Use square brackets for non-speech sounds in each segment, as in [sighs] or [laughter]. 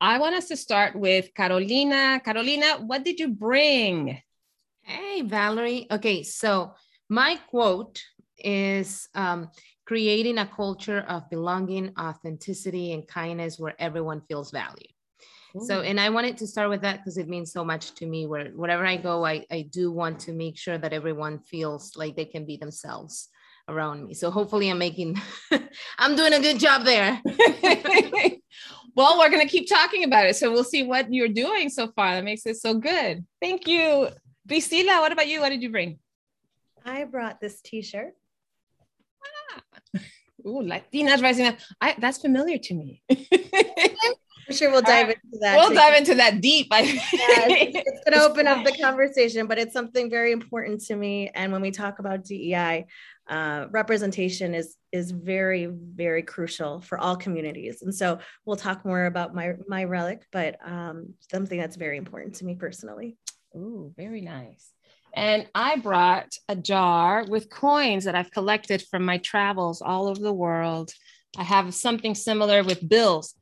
I want us to start with Carolina. Carolina, what did you bring? Hey, Valerie. Okay, so my quote is um, creating a culture of belonging, authenticity, and kindness where everyone feels valued. Ooh. So, and I wanted to start with that because it means so much to me. Where wherever I go, I, I do want to make sure that everyone feels like they can be themselves around me. So hopefully I'm making, [laughs] I'm doing a good job there. [laughs] [laughs] well, we're going to keep talking about it. So we'll see what you're doing so far. That makes it so good. Thank you. Priscilla, what about you? What did you bring? I brought this t-shirt. Ah. Ooh, Latinas rising up. I, that's familiar to me. I'm sure we'll dive into that. We'll too. dive into that deep. I- it's, it's going to open up the conversation, but it's something very important to me. And when we talk about DEI, uh, representation is is very very crucial for all communities. And so we'll talk more about my my relic, but um, something that's very important to me personally. Ooh, very nice. And I brought a jar with coins that I've collected from my travels all over the world. I have something similar with bills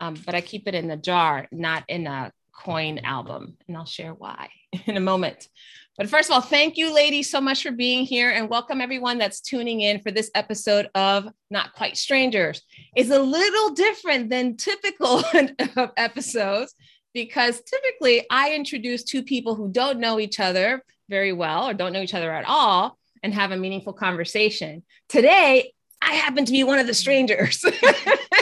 um, but I keep it in a jar, not in a coin album. And I'll share why [laughs] in a moment. But first of all, thank you, ladies, so much for being here and welcome everyone that's tuning in for this episode of Not Quite Strangers. It's a little different than typical [laughs] episodes because typically I introduce two people who don't know each other very well or don't know each other at all and have a meaningful conversation. Today, I happen to be one of the strangers. [laughs]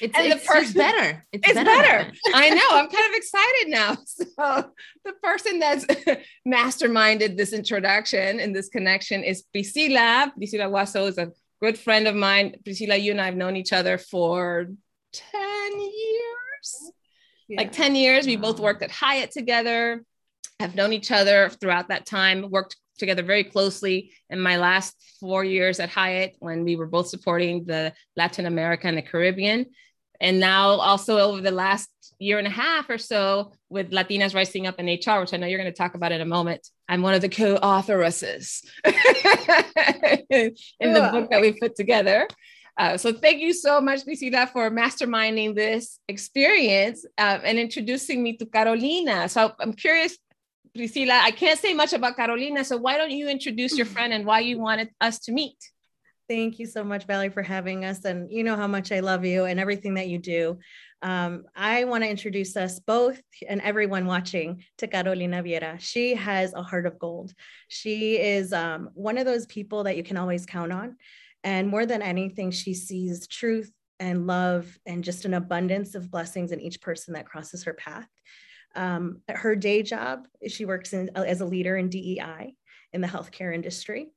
It's, and it's the person better. It's, it's better. better. I know. I'm kind of excited now. [laughs] So the person that's [laughs] masterminded this introduction and this connection is Priscilla. Priscilla Guasso is a good friend of mine. Priscilla, you and I have known each other for 10 years. Yeah. Like 10 years. We both worked at Hyatt together, have known each other throughout that time, worked together very closely in my last four years at Hyatt when we were both supporting the Latin America and the Caribbean and now also over the last year and a half or so with Latinas Rising Up in HR, which I know you're going to talk about in a moment. I'm one of the co-authoresses [laughs] in the book that we put together. Uh, so thank you so much, Priscilla, for masterminding this experience uh, and introducing me to Carolina. So I'm curious, Priscilla, I can't say much about Carolina, so why don't you introduce your friend and why you wanted us to meet? Thank you so much, Valerie, for having us. And you know how much I love you and everything that you do. Um, I want to introduce us both and everyone watching to Carolina Veira. She has a heart of gold. She is um, one of those people that you can always count on. And more than anything, she sees truth and love and just an abundance of blessings in each person that crosses her path. Um, her day job, she works in, as a leader in DEI in the healthcare industry.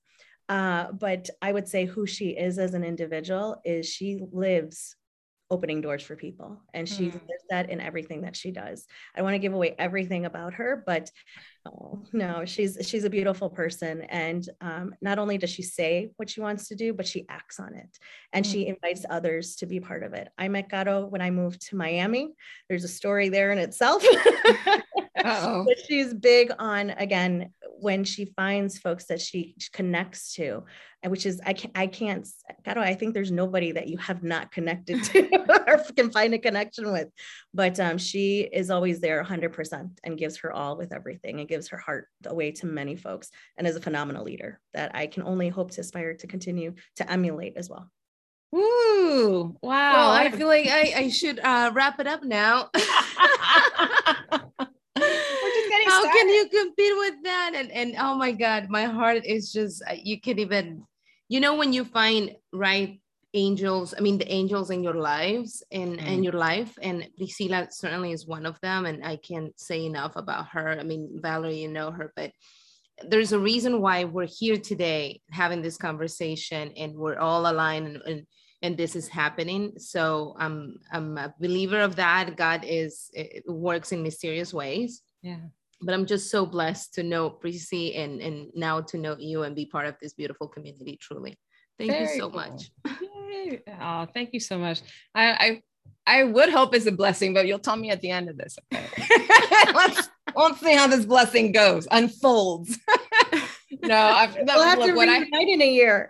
Uh, but I would say who she is as an individual is she lives opening doors for people and she mm. does that in everything that she does i want to give away everything about her but oh, no she's she's a beautiful person and um, not only does she say what she wants to do but she acts on it and mm. she invites others to be part of it i met Caro when i moved to miami there's a story there in itself [laughs] but she's big on again when she finds folks that she connects to, which is I can't I can't God, I think there's nobody that you have not connected to [laughs] or can find a connection with. But um, she is always there 100% and gives her all with everything and gives her heart away to many folks and is a phenomenal leader that I can only hope to aspire to continue to emulate as well. Ooh, wow. Well, I feel like I, I should uh, wrap it up now. [laughs] [laughs] how can you compete with that and and oh my god my heart is just uh, you can even you know when you find right angels i mean the angels in your lives and mm. in your life and priscilla certainly is one of them and i can't say enough about her i mean valerie you know her but there's a reason why we're here today having this conversation and we're all aligned and, and and this is happening. So I'm I'm a believer of that. God is works in mysterious ways. Yeah but I'm just so blessed to know Prissy and and now to know you and be part of this beautiful community. Truly, thank Very you so cool. much. [laughs] oh, thank you so much. I, I I would hope it's a blessing, but you'll tell me at the end of this. Okay. let's let's see how this blessing goes, unfolds. [laughs] no, I've, we'll have to reunite I, in a year.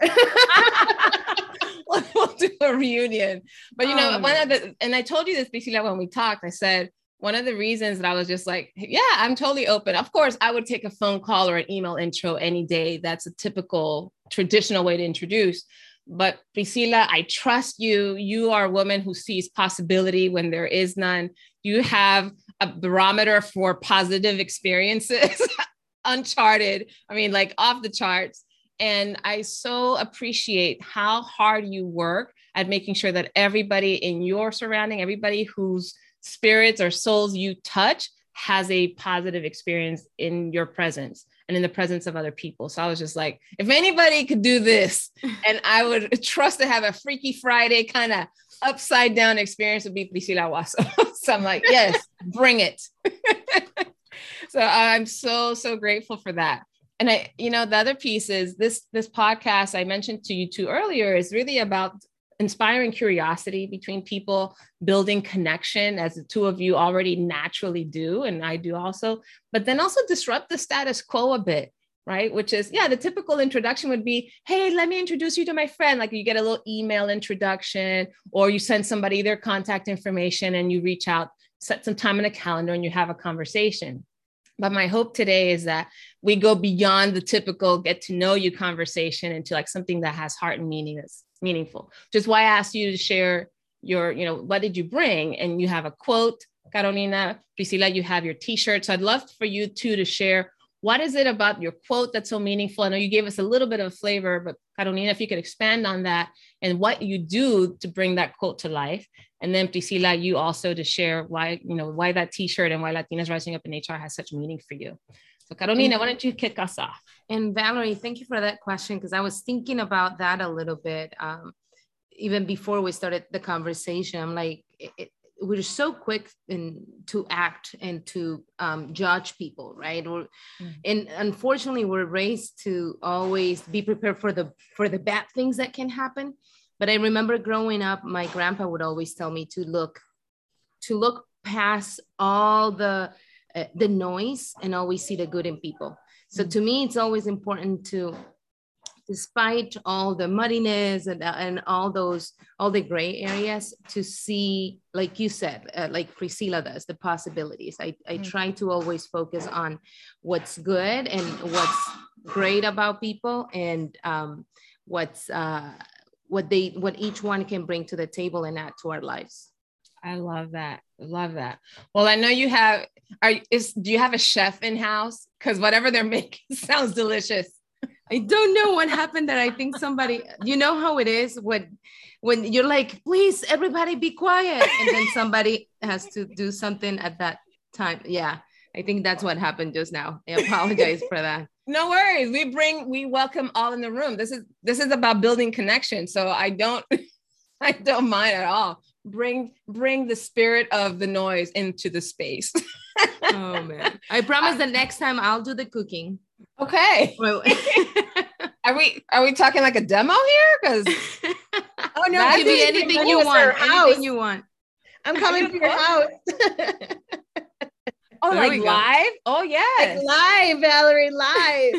[laughs] we'll do a reunion. But you know, oh, one of the and I told you this, Priscilla, when we talked. I said one of the reasons that I was just like, yeah, I'm totally open. Of course, I would take a phone call or an email intro any day. That's a typical traditional way to introduce. But Priscilla, I trust you. You are a woman who sees possibility when there is none. You have a barometer for positive experiences, [laughs] uncharted. I mean, like off the charts. And I so appreciate how hard you work at making sure that everybody in your surrounding, everybody whose spirits or souls you touch, has a positive experience in your presence and in the presence of other people. So I was just like, if anybody could do this, [laughs] and I would trust to have a Freaky Friday kind of upside down experience would be Priscilla Guasso. [laughs] so I'm like, yes, bring it. [laughs] so I'm so, so grateful for that. And I, you know, the other piece is this this podcast I mentioned to you two earlier is really about inspiring curiosity between people, building connection, as the two of you already naturally do, and I do also, but then also disrupt the status quo a bit, right? Which is, yeah, the typical introduction would be, hey, let me introduce you to my friend. Like you get a little email introduction, or you send somebody their contact information and you reach out, set some time in a calendar, and you have a conversation. But my hope today is that we go beyond the typical get to know you conversation into like something that has heart and meaning that's meaningful. Is why I asked you to share your, you know, what did you bring? And you have a quote, Carolina, Priscilla, you have your t-shirt. So I'd love for you two to share what is it about your quote that's so meaningful? I know you gave us a little bit of flavor, but Carolina, if you could expand on that and what you do to bring that quote to life. And then Priscilla, you also to share why, you know, why that t-shirt and why Latinas Rising Up in HR has such meaning for you. So Carolina, mm-hmm. why don't you kick us off? And Valerie, thank you for that question because I was thinking about that a little bit. Um, even before we started the conversation, I'm like, it, we're so quick in, to act and to um, judge people, right? Or, mm-hmm. And unfortunately, we're raised to always be prepared for the for the bad things that can happen. But I remember growing up, my grandpa would always tell me to look, to look past all the uh, the noise and always see the good in people. So to me, it's always important to despite all the muddiness and, and all those all the gray areas to see like you said uh, like priscilla does the possibilities. I, I mm. try to always focus on what's good and what's great about people and um, what's uh, what they what each one can bring to the table and add to our lives. I love that love that well i know you have are is do you have a chef in house because whatever they're [laughs] making sounds delicious I don't know what happened that I think somebody, you know how it is when when you're like, please everybody be quiet. And then somebody has to do something at that time. Yeah. I think that's what happened just now. I apologize for that. [laughs] No worries. We bring we welcome all in the room. This is this is about building connection. So I don't [laughs] I don't mind at all. Bring bring the spirit of the noise into the space. [laughs] oh man. I promise the next time I'll do the cooking. Okay. [laughs] [laughs] are we are we talking like a demo here? Because oh no, that could be anything you want. Anything you want. I'm coming to your house. oh, there like live? Oh yeah, like live, Valerie, live.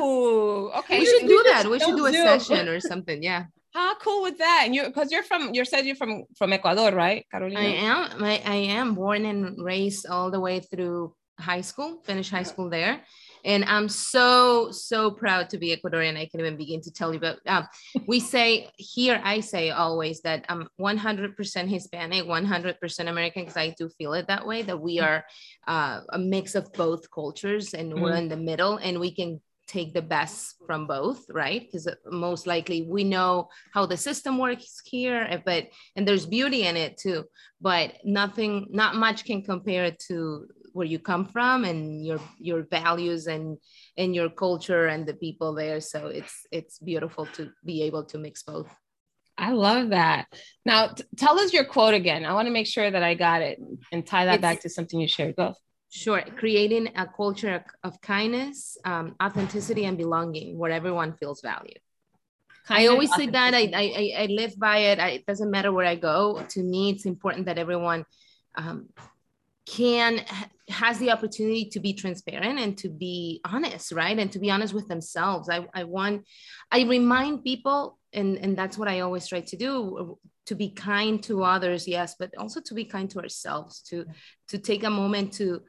Ooh, okay. We should do that. We should do a session or something. Yeah. How cool with that? And you, because you're from, you said you're from from Ecuador, right, Carolina? I am. I, I am born and raised all the way through high school. Finished high school there, and I'm so, so proud to be Ecuadorian. I can even begin to tell you, but um, [laughs] we say here, I say always that I'm 100% Hispanic, 100% American, because I do feel it that way, that we are uh, a mix of both cultures and mm-hmm. we're in the middle and we can take the best from both right because uh, most likely we know how the system works here eh, but and there's beauty in it too but nothing not much can compare to where you come from and your your values and and your culture and the people there so it's it's beautiful to be able to mix both I love that. Now, t- tell us your quote again. I want to make sure that I got it and tie that it's, back to something you shared. Go. Sure. Creating a culture of kindness, um, authenticity, and belonging where everyone feels valued. Kindness, I always say that. I, I, I live by it. I, it doesn't matter where I go. To me, it's important that everyone um, can has the opportunity to be transparent and to be honest right and to be honest with themselves i, I want i remind people and and that's what i always try to do to be kind to others yes but also to be kind to ourselves to to take a moment to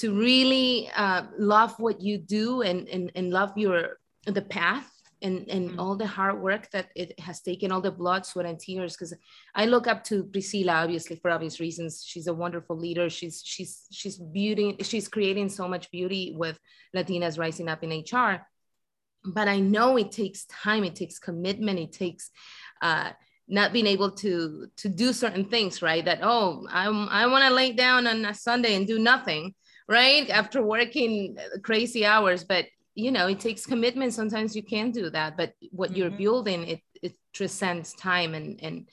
to really uh, love what you do and, and and love your the path and and mm-hmm. all the hard work that it has taken all the blood sweat and tears. Because i look up to priscilla obviously for obvious reasons. She's a wonderful leader. She's she's she's beauty she's creating so much beauty with latinas rising up in hr but i know it takes time it takes commitment it takes uh, not being able to to do certain things right? That oh i'm i want to lay down on a sunday and do nothing right? After working crazy hours but you know it takes commitment. Sometimes you can't do that but what mm-hmm. you're building it it transcends time and and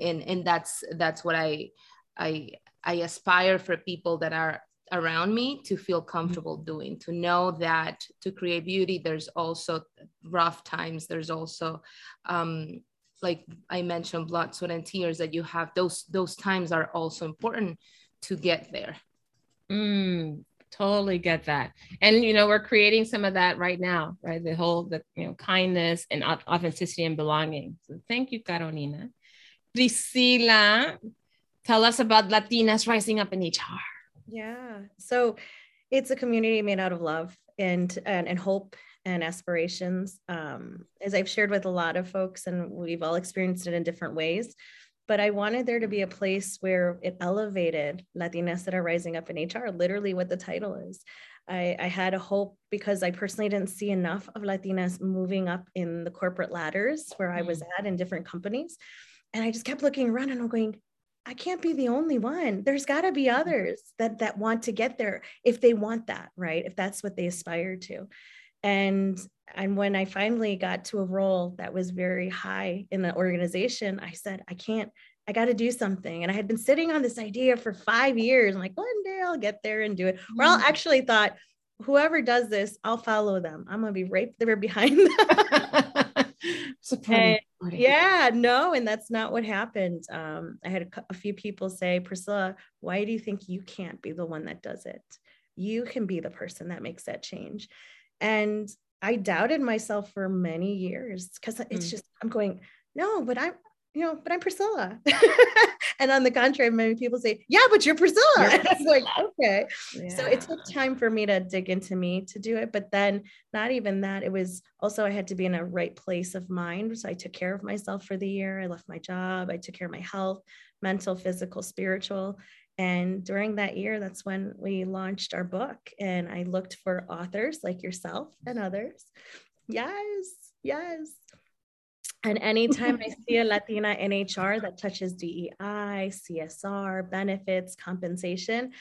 and and that's that's what i i i aspire for people that are around me to feel mm-hmm. comfortable doing to know that to create beauty there's also rough times. There's also um like i mentioned blood sweat and tears that you have. Those those times are also important to get there mm, totally get that. And you know we're creating some of that right now right? The whole the you know kindness and authenticity and belonging. So thank you carolina. Priscilla tell us about latinas rising up in hr yeah. So it's a community made out of love and and, and hope and aspirations. Um, as i've shared with a lot of folks and we've all experienced it in different ways but I wanted there to be a place where it elevated Latinas that are rising up in HR, literally what the title is. I, I, had a hope because I personally didn't see enough of Latinas moving up in the corporate ladders where I was mm. at in different companies. And I just kept looking around and I'm going, I can't be the only one. There's got to be others that that want to get there if they want that, right? If that's what they aspire to. And and when I finally got to a role that was very high in the organization, I said, I can't, I got to do something. And I had been sitting on this idea for five years. I'm like, one day I'll get there and do it. Mm-hmm. Or I'll mm-hmm. actually thought, whoever does this, I'll follow them. I'm going to be right there [laughs] behind them. [laughs] and, yeah, no, and that's not what happened. Um, I had a, a few people say, Priscilla, why do you think you can't be the one that does it? You can be the person that makes that change. And I doubted myself for many years because it's mm. just, I'm going, no, but I'm, you know, but I'm Priscilla. [laughs] and on the contrary, many people say, yeah, but you're Priscilla. You're [laughs] Priscilla. like, okay. Yeah. So it took time for me to dig into me to do it. But then not even that, it was also, I had to be in a right place of mind. So I took care of myself for the year. I left my job. I took care of my health, mental, physical, spiritual. And during that year, that's when we launched our book. And I looked for authors like yourself and others. Yes, yes. And anytime I [laughs] see a Latina in HR that touches DEI, CSR, benefits, compensation,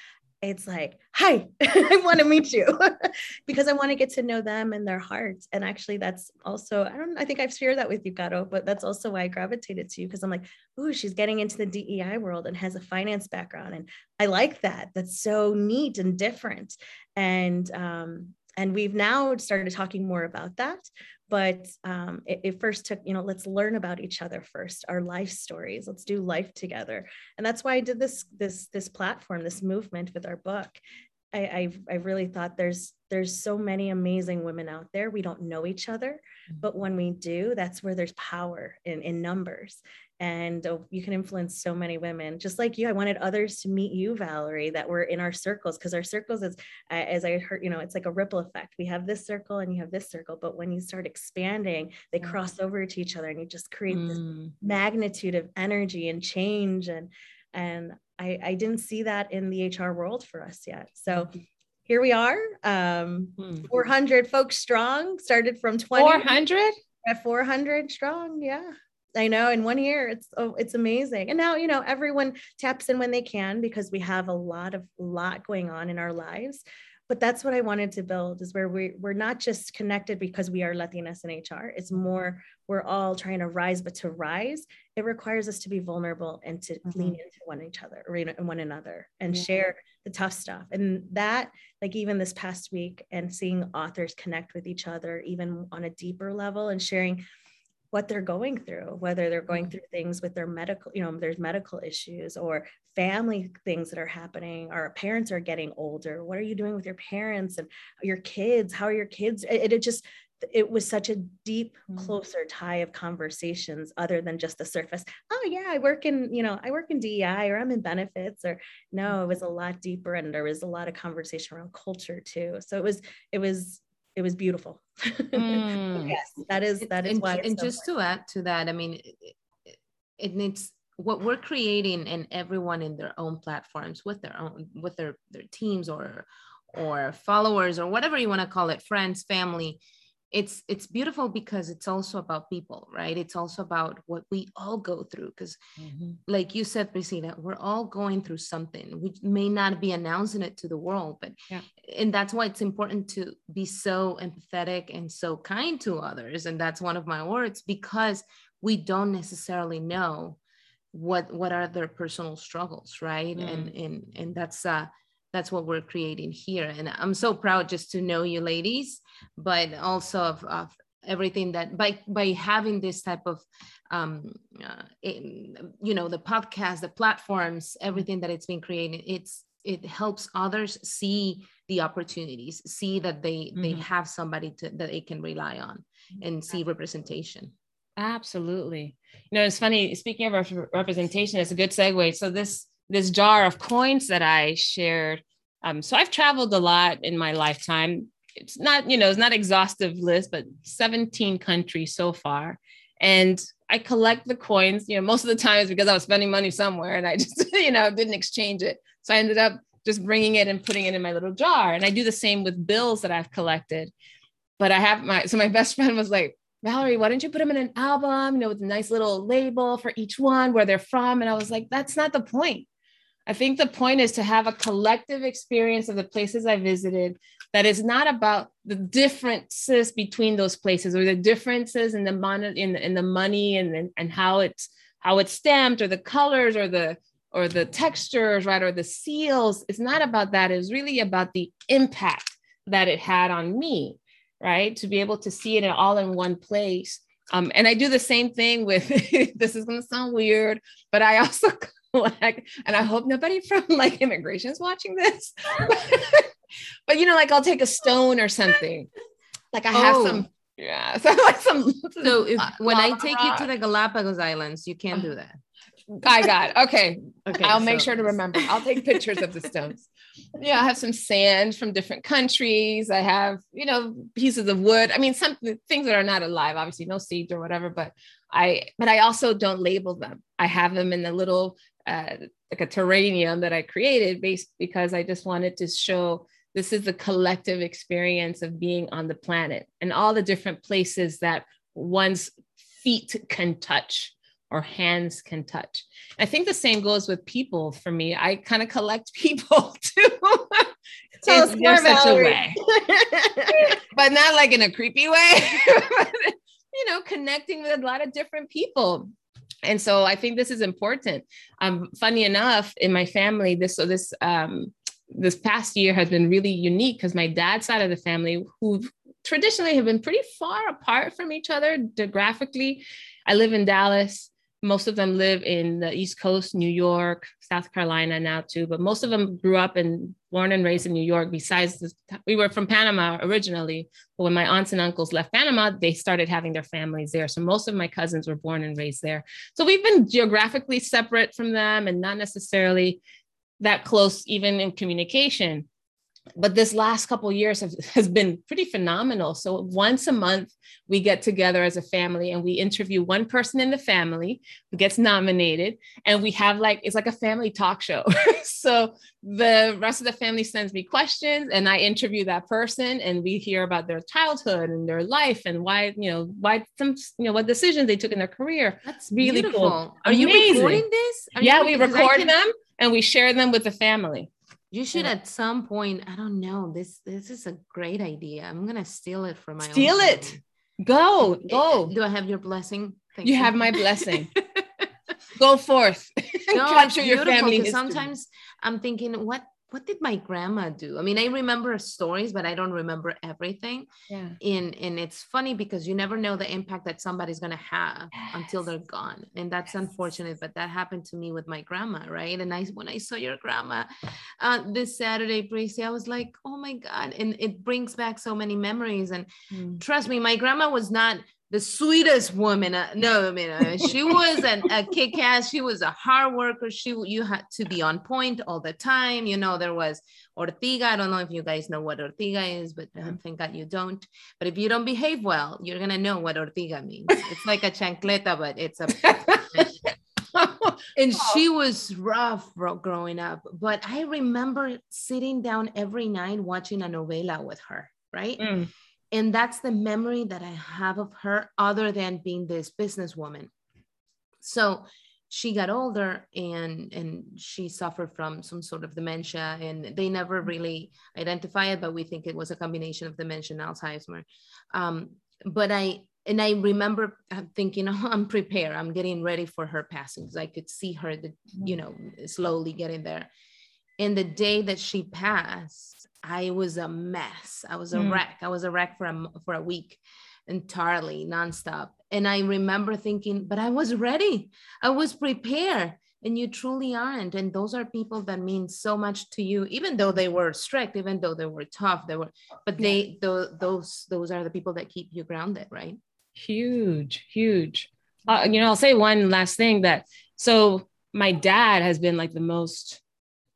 it's like, hi, [laughs] I want to meet you [laughs] because I want to get to know them and their hearts. And actually, that's also, I don't, I think I've shared that with you, Caro, but that's also why I gravitated to you because I'm like, oh, she's getting into the DEI world and has a finance background. And I like that. That's so neat and different. And, um, and we've now started talking more about that but um, it, it, first took you know let's learn about each other first our life stories. Let's do life together. And that's why i did this this this platform this movement with our book. I, I've, I really thought there's there's so many amazing women out there. We don't know each other mm-hmm. but when we do that's where there's power in in numbers and uh, you can influence so many women just like you i wanted others to meet you valerie that were in our circles because our circles is as i heard you know it's like a ripple effect we have this circle and you have this circle but when you start expanding they cross over to each other and you just create mm. this magnitude of energy and change and and I, I didn't see that in the hr world for us yet so mm-hmm. here we are um, hmm. 400 folks strong started from 20 400 at 400 strong yeah I know in one year it's oh, it's amazing. And now, you know, everyone taps in when they can because we have a lot of lot going on in our lives. But that's what I wanted to build is where we we're not just connected because we are Latinas in HR. It's more we're all trying to rise, but to rise, it requires us to be vulnerable and to mm-hmm. lean into one each other one another and yeah. share the tough stuff. And that, like even this past week, and seeing authors connect with each other even on a deeper level and sharing what they're going through, whether they're going mm. through things with their medical, you know, there's medical issues or family things that are happening, or parents are getting older. What are you doing with your parents and your kids? How are your kids? It, it just, it was such a deep, mm. closer tie of conversations other than just the surface. Oh yeah, I work in, you know, I work in DEI or I'm in benefits or no, it was a lot deeper and there was a lot of conversation around culture too. So it was, it was it was beautiful. [laughs] Mm. yes, that is that is and, why. And so just to add to that, I mean, it, it needs what we're creating, and everyone in their own platforms with their own with their their teams or or followers or whatever you want to call it, friends, family it's it's beautiful because it's also about people right it's also about what we all go through because mm-hmm. like you said priscilla we're all going through something we may not be announcing it to the world but yeah. and that's why it's important to be so empathetic and so kind to others and that's one of my words because we don't necessarily know what what are their personal struggles right mm. and and and that's uh that's what we're creating here. And i'm so proud just to know you ladies but also of, of everything that by by having this type of um uh, in, you know the podcast the platforms everything that it's been created it's it helps others see the opportunities see that they mm-hmm. they have somebody to, that they can rely on and see representation. Absolutely. You know it's funny speaking of representation it's a good segue. So this this jar of coins that I shared. Um, so I've traveled a lot in my lifetime. It's not, you know, it's not exhaustive list, but 17 countries so far. And I collect the coins, you know, most of the time it's because I was spending money somewhere and I [laughs] just, you know, didn't exchange it. So I ended up just bringing it and putting it in my little jar. And I do the same with bills that I've collected. But I have my, so my [laughs] best friend was like, Valerie, why don't you put them in an album, you know, with a nice little label for each one, where they're from? And I was like, that's not the point. I think the point is to have a collective experience of the places I visited that is not about the differences between those places or the differences in the money in, in the money and, and how it's how it's stamped or the colors or the or the textures, right? Or the seals. It's not about that. It's really about the impact that it had on me, right? To be able to see it all in one place. Um, and I do the same thing with [laughs] this is going to sound weird, but I also [laughs] like, and I hope nobody from [laughs] like immigration is watching this. [laughs] but you know, like I'll take a stone or something. Like I have oh. some, yeah. [laughs] So like some. So if when I take rock. you to the Galapagos Islands, you can't do that. Uh, I got okay. Okay, I'll so. make sure to remember. I'll take pictures of the stones. Yeah, I have some sand from different countries. I have, you know, pieces of wood. I mean, some things that are not alive, obviously, no seeds or whatever. But I, but I also don't label them. I have them in the little uh, like a terrarium that I created based because I just wanted to show this is the collective experience of being on the planet and all the different places that one's feet can touch or hands can touch. I think the same goes with people for me. I kind of collect [laughs] people too. Tell in, more, such a way. [laughs] but not like in a creepy way. [laughs] you know, connecting with a lot of different people and so I think this is important. Um, funny enough, in my family, this so this um, this past year has been really unique because my dad's side of the family, who traditionally have been pretty far apart from each other geographically. I live in Dallas most of them live in the East Coast, New York, South Carolina now too, but most of them grew up and born and raised in New York. Besides, this, we were from Panama originally, but when my aunts and uncles left Panama, they started having their families there. So most of my cousins were born and raised there. So we've been geographically separate from them and not necessarily that close, even in communication but this last couple years have, [laughs] has been pretty phenomenal. So once a month, we get together as a family and we interview one person in the family who gets nominated, and we have like it's like a family talk show. [laughs] so the rest of the family sends me questions, and I interview that person, and we hear about their childhood and their life and why you know why some you know what decisions they took in their career. That's really beautiful. cool. Are Amazing. you recording this? Are yeah, we record can... them and we share them with the family. You should at some point. I don't know. This this is a great idea. I'm gonna steal it from my own. steal it. Go go. Uh, do I have your blessing? Thank you, you have my blessing. [laughs] go forth. [laughs] No, Capture your family. Sometimes I'm thinking, what what did my grandma do? I mean, I remember stories, but I don't remember everything. Yeah. And and it's funny because you never know the impact that somebody's gonna have yes. until they're gone. And that's yes. unfortunate, but that happened to me with my grandma, right? And I when I saw your grandma uh, this Saturday, Bracy, I was like, oh my God. And it brings back so many memories. And mm. trust me, my grandma was not the sweetest woman. Uh, no, I mean, uh, she was an, a kick-ass. She was a hard worker. She, you had to be on point all the time. You know, there was Ortiga. I don't know if you guys know what Ortiga is, but uh, thank God you don't. But if you don't behave well, you're gonna know what Ortiga means. It's like a chancleta, but it's a. and she [laughs] was rough growing up, but I remember sitting down every night watching a novela with her. Right. Mm and that's the memory that i have of her other than being this businesswoman. So she got older and and she suffered from some sort of dementia and they never mm-hmm. really identify it but we think it was a combination of dementia and alzheimer um, but i and i remember uh, thinking [laughs] oh, i'm prepared. I'm getting ready for her passing because i could see her the, you mm-hmm. know slowly getting there. And the day that she passed I was a mess. I was a mm. wreck. I was a wreck for a, for a week entirely nonstop. And I remember thinking, but I was ready. I was prepared. And you truly aren't. And those are people that mean so much to you, even though they were strict, even though they were tough, they were, but they, the, those, those are the people that keep you grounded, right? Huge, huge. Uh, you know, I'll say one last thing that, so my dad has been like the most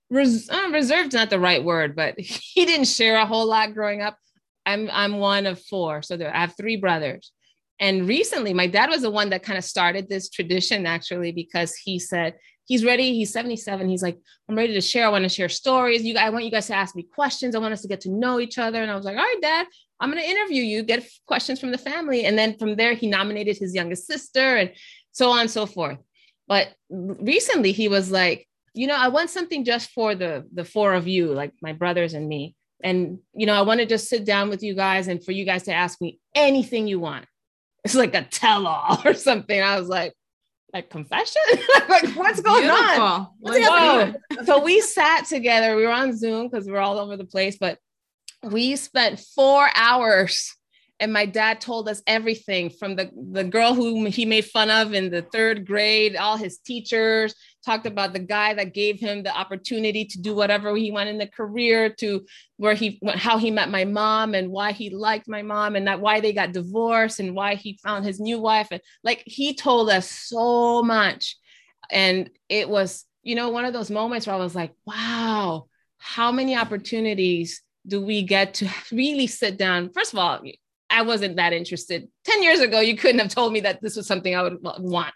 res- uh, not the right word, but [laughs] he didn't share a whole lot growing up. I'm I'm one of four, so there, I have three brothers. And recently, my dad was the one that kind of started this tradition actually because he said he's ready. He's 77. He's like, I'm ready to share. I want to share stories. You, I want you guys to ask me questions. I want us to get to know each other. And I was like, all right, Dad, I'm going to interview you, get questions from the family. And then from there, he nominated his youngest sister and so on and so forth. But recently, he was like, you know, I want something just for the the four of you, like my brothers and me. And you know, I want to just sit down with you guys and for you guys to ask me anything you want. It's like a tell-all [laughs] or something. I was like, like confession? [laughs] like what's going Beautiful. on? What's so we sat together. We were on Zoom because we we're all over the place, but we spent four hours and my dad told us everything from the, the girl whom he made fun of in the third grade, all his teachers, talked about the guy that gave him the opportunity to do whatever he wanted in the career to where he how he met my mom and why he liked my mom and that why they got divorced and why he found his new wife. And like he told us so much. And it was you know one of those moments where i was like wow how many opportunities do we get to really sit down? First of all I wasn't that interested. 10 years ago, you couldn't have told me that this was something I would want.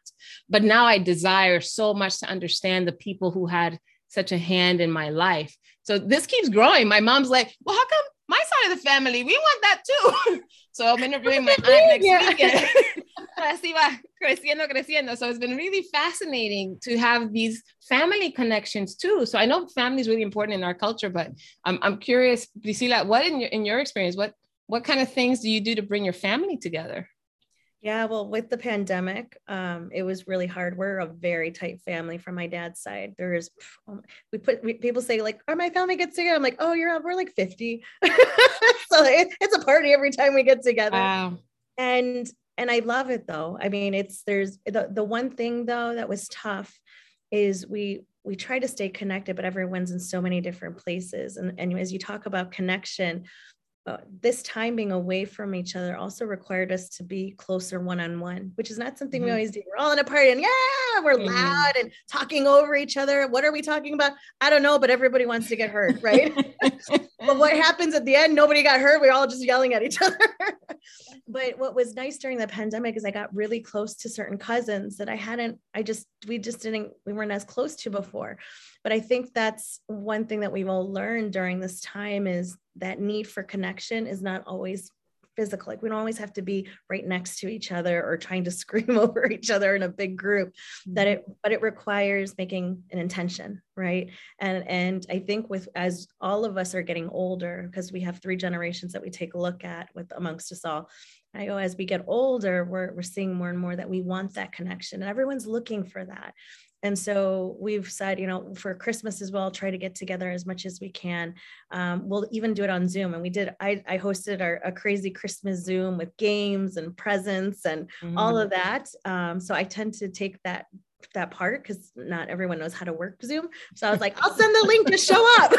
But now I desire so much to understand the people who had such a hand in my life. So this keeps growing. My mom's like, well, how come my side of the family, we want that too? [laughs] so I'm interviewing my aunt next weekend. [laughs] [laughs] creciendo, creciendo. So it's been really fascinating to have these family connections too. So I know family is really important in our culture, but I'm, I'm curious, Priscilla, what in your, in your experience, what what kind of things do you do to bring your family together? Yeah, well, with the pandemic, um, it was really hard. We're a very tight family from my dad's side. There's, um, we put we, people say like, "Are my family gets together." I'm like, "Oh, you're up, we're like 50," [laughs] so it, it's a party every time we get together. Wow. And and I love it though. I mean, it's there's the the one thing though that was tough is we we try to stay connected, but everyone's in so many different places. And and as you talk about connection, uh, this time being away from each other also required us to be closer one on one, which is not something mm-hmm. we always do. We're all in a party and yeah, we're mm-hmm. loud and talking over each other. What are we talking about? I don't know, but everybody wants to get hurt, right? [laughs] but what happens at the end? Nobody got hurt. We're all just yelling at each [laughs] other. but what was nice during the pandemic is I got really close to certain cousins that I hadn't, I just, we just didn't, we weren't as close to before. But I think that's one thing that we've all learned during this time is that need for connection is not always physical. Like we don't always have to be right next to each other or trying to [laughs] scream over each other in a big group. That it, but it requires making an intention, right? And and I think with as all of us are getting older, because we have three generations that we take a look at with amongst us all. I go as we get older, we're we're seeing more and more that we want that connection, and everyone's looking for that. And so we've said, you know, for Christmas as well, try to get together as much as we can. Um, we'll even do it on Zoom. And we did, I, I hosted our, a crazy Christmas Zoom with games and presents and mm-hmm. all of that. Um, so I tend to take that that part because not everyone knows how to work Zoom. So I was like, I'll send the link to show up.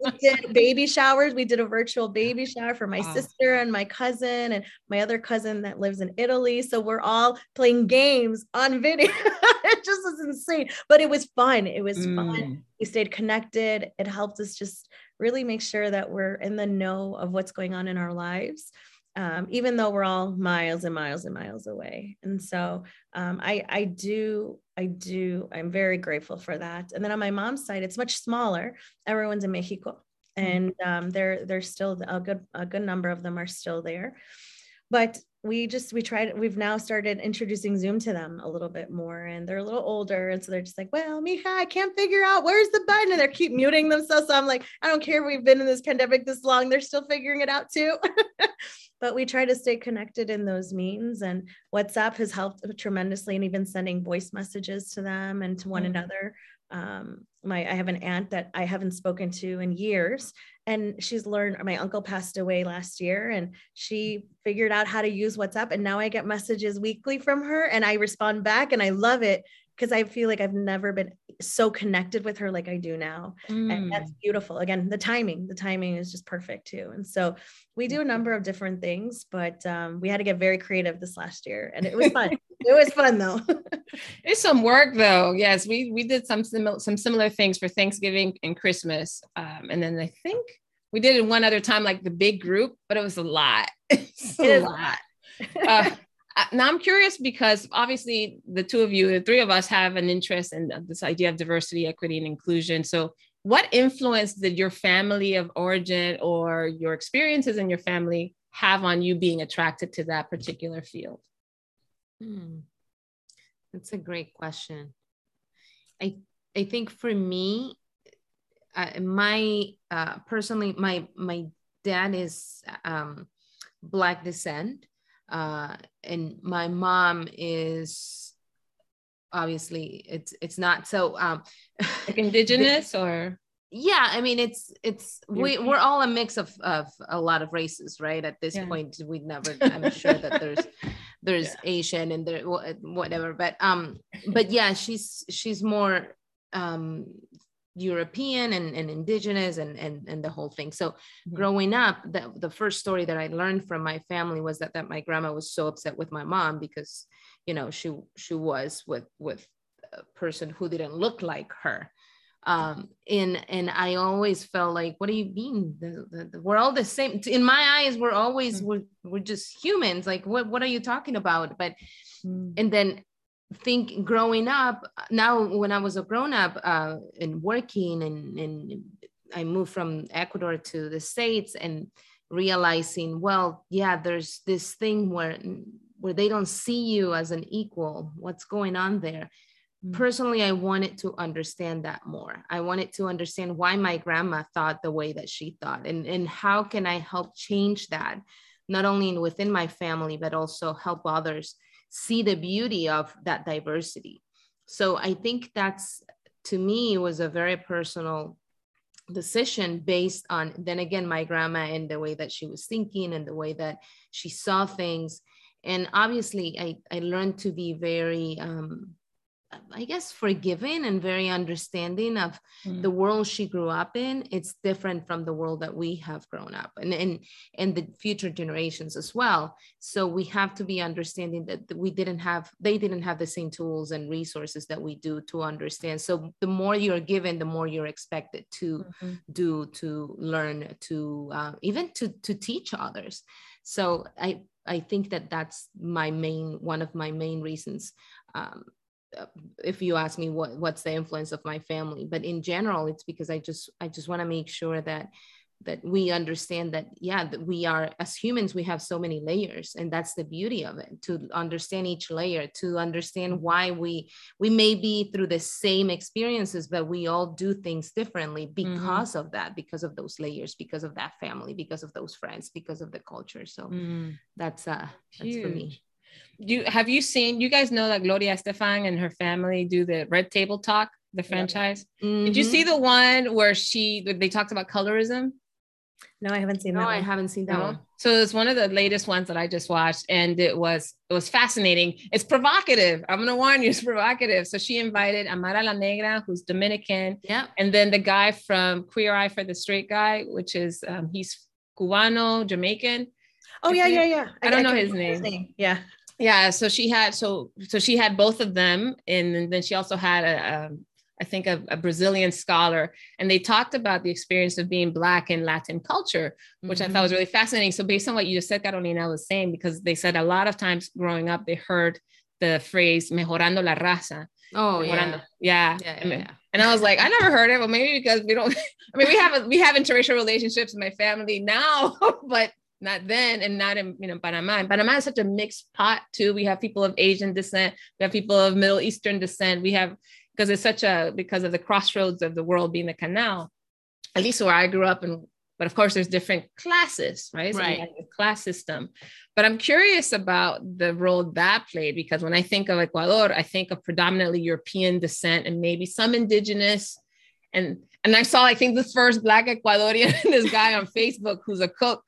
[laughs] we did baby showers. We did a virtual baby shower for my wow. sister and my cousin and my other cousin that lives in Italy. So we're all playing games on video. [laughs] it just was insane, but it was fun. It was mm. fun. We stayed connected. It helped us just really make sure that we're in the know of what's going on in our lives um, even though we're all miles and miles and miles away. And so um, I, I do, I do, I'm very grateful for that. And then on my mom's side, it's much smaller. Everyone's in Mexico, mm-hmm. and um, they're they're still a good a good number of them are still there. But we just we tried we've now started introducing zoom to them a little bit more and they're a little older and so they're just like well mija i can't figure out where's the button and they're keep muting themselves so i'm like i don't care we've been in this pandemic this long they're still figuring it out too [laughs] but we try to stay connected in those means and whatsapp has helped tremendously and even sending voice messages to them and to one mm-hmm. another um, my i have an aunt that i haven't spoken to in years and she's learned my uncle passed away last year and she figured out how to use whatsapp and now i get messages weekly from her and i respond back and i love it because I feel like I've never been so connected with her like I do now. Mm. And that's beautiful. Again, the timing, the timing is just perfect too. And so we do a number of different things, but um, we had to get very creative this last year and it was fun. it was fun though. [laughs] it's some work though. Yes, we we did some similar some similar things for Thanksgiving and Christmas. Um, and then I think we did it one other time, like the big group, but it was a lot. [laughs] it's a lot. Uh, now I'm curious because obviously the two of you, the three of us have an interest in this idea of diversity, equity, and inclusion. So, what influence did your family of origin or your experiences in your family have on you being attracted to that particular field? Hmm. That's a great question. I I think for me, uh, my uh, personally, my my dad is um, black descent, uh, and my mom is obviously it's it's not so um like indigenous [laughs] or yeah i mean it's it's we, we're all a mix of of a lot of races right at this yeah. point we never [laughs] i'm sure that there's there's yeah. asian and there whatever but um but yeah she's she's more um European and, and indigenous and, and, and the whole thing. So mm-hmm. growing up, the, the first story that I learned from my family was that, that my grandma was so upset with my mom because, you know, she, she was with, with a person who didn't look like her. Um, and, and I always felt like, what do you mean? The, the, the, we're all the same. In my eyes, we're always, mm-hmm. we're, we're just humans. Like, what, what are you talking about? But, mm-hmm. and then think growing up now when i was a grown up uh, and working and, and i moved from ecuador to the states and realizing well yeah there's this thing where where they don't see you as an equal. What's going on there? Mm-hmm. personally i wanted to understand that more. I wanted to understand why my grandma thought the way that she thought and and how can i help change that not only within my family but also help others see the beauty of that diversity. So I think that's to me was a very personal decision based on then again my grandma and the way that she was thinking and the way that she saw things and obviously i i learned to be very um I guess forgiving and very understanding of mm. the world she grew up in. It's different from the world that we have grown up and and and the future generations as well. So we have to be understanding that we didn't have they didn't have the same tools and resources that we do to understand. So the more you're given, the more you're expected to mm-hmm. do to learn to uh, even to to teach others. So I I think that that's my main one of my main reasons um, if you ask me what what's the influence of my family but in general it's because i just i just want to make sure that that we understand that yeah that we are as humans we have so many layers and that's the beauty of it to understand each layer to understand mm-hmm. why we we may be through the same experiences but we all do things differently mm-hmm. because mm-hmm. of that because of those layers because of that family because of those friends because of the culture so mm. that's uh that's for me You have you seen? You guys know that Gloria Estefan and her family do the Red Table Talk, the franchise. Mm-hmm. Did you see mm-hmm. the one where she they talked about colorism? No, I haven't seen no, that. I haven't seen that no. one. So it's one of the latest ones that I just watched, and it was it was fascinating. It's provocative. I'm gonna warn you, it's provocative. So she invited Amara La Negra, who's Dominican, yeah, and then the guy from Queer Eye for the Straight Guy, which is um, he's Cubano Jamaican. Oh yeah, yeah, yeah. I, I don't I know his name. his name. Yeah. Yeah, so she had so so she had both of them, and then she also had a, a I think a, a, Brazilian scholar, and they talked about the experience of being Black in Latin culture, which mm-hmm. I thought was mm-hmm. really fascinating. So, based on what you just said, Carolina was saying, because they said a lot of times growing up, they heard the phrase mejorando la raza. Oh, yeah. Yeah. Yeah, yeah, yeah. And I was like, I never heard it. Well, maybe because we don't, [laughs] I mean, we have, we have interracial relationships in my family now, [laughs] but not then and not in you know Panama. Panama is such a mixed pot too. We have people of Asian descent, we have people of Middle Eastern descent, we have because it's such a because of the crossroads of the world being the canal at least where i grew up. And but of course there's different classes right? So right. class system. But i'm curious about the role that played because when i think of ecuador i think of predominantly european descent and maybe some indigenous. And and i saw i think the first black ecuadorian [laughs] this guy on facebook who's a cook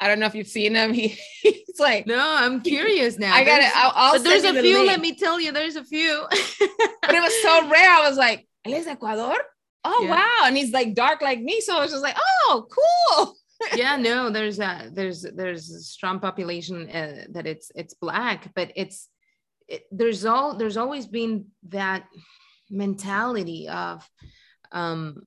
I don't know if you've seen him. He, [laughs] he's like, no, I'm curious now. I got it. I'll, I'll there's a few. Let me tell you, there's a few. [laughs] but it was so rare. I was like, "Él es Ecuador." Oh yeah. wow! And he's like dark like me, so I was just like, "Oh, cool." [laughs] yeah, no, there's a there's there's a strong population uh, that it's it's black, but it's it, there's all there's always been that mentality of um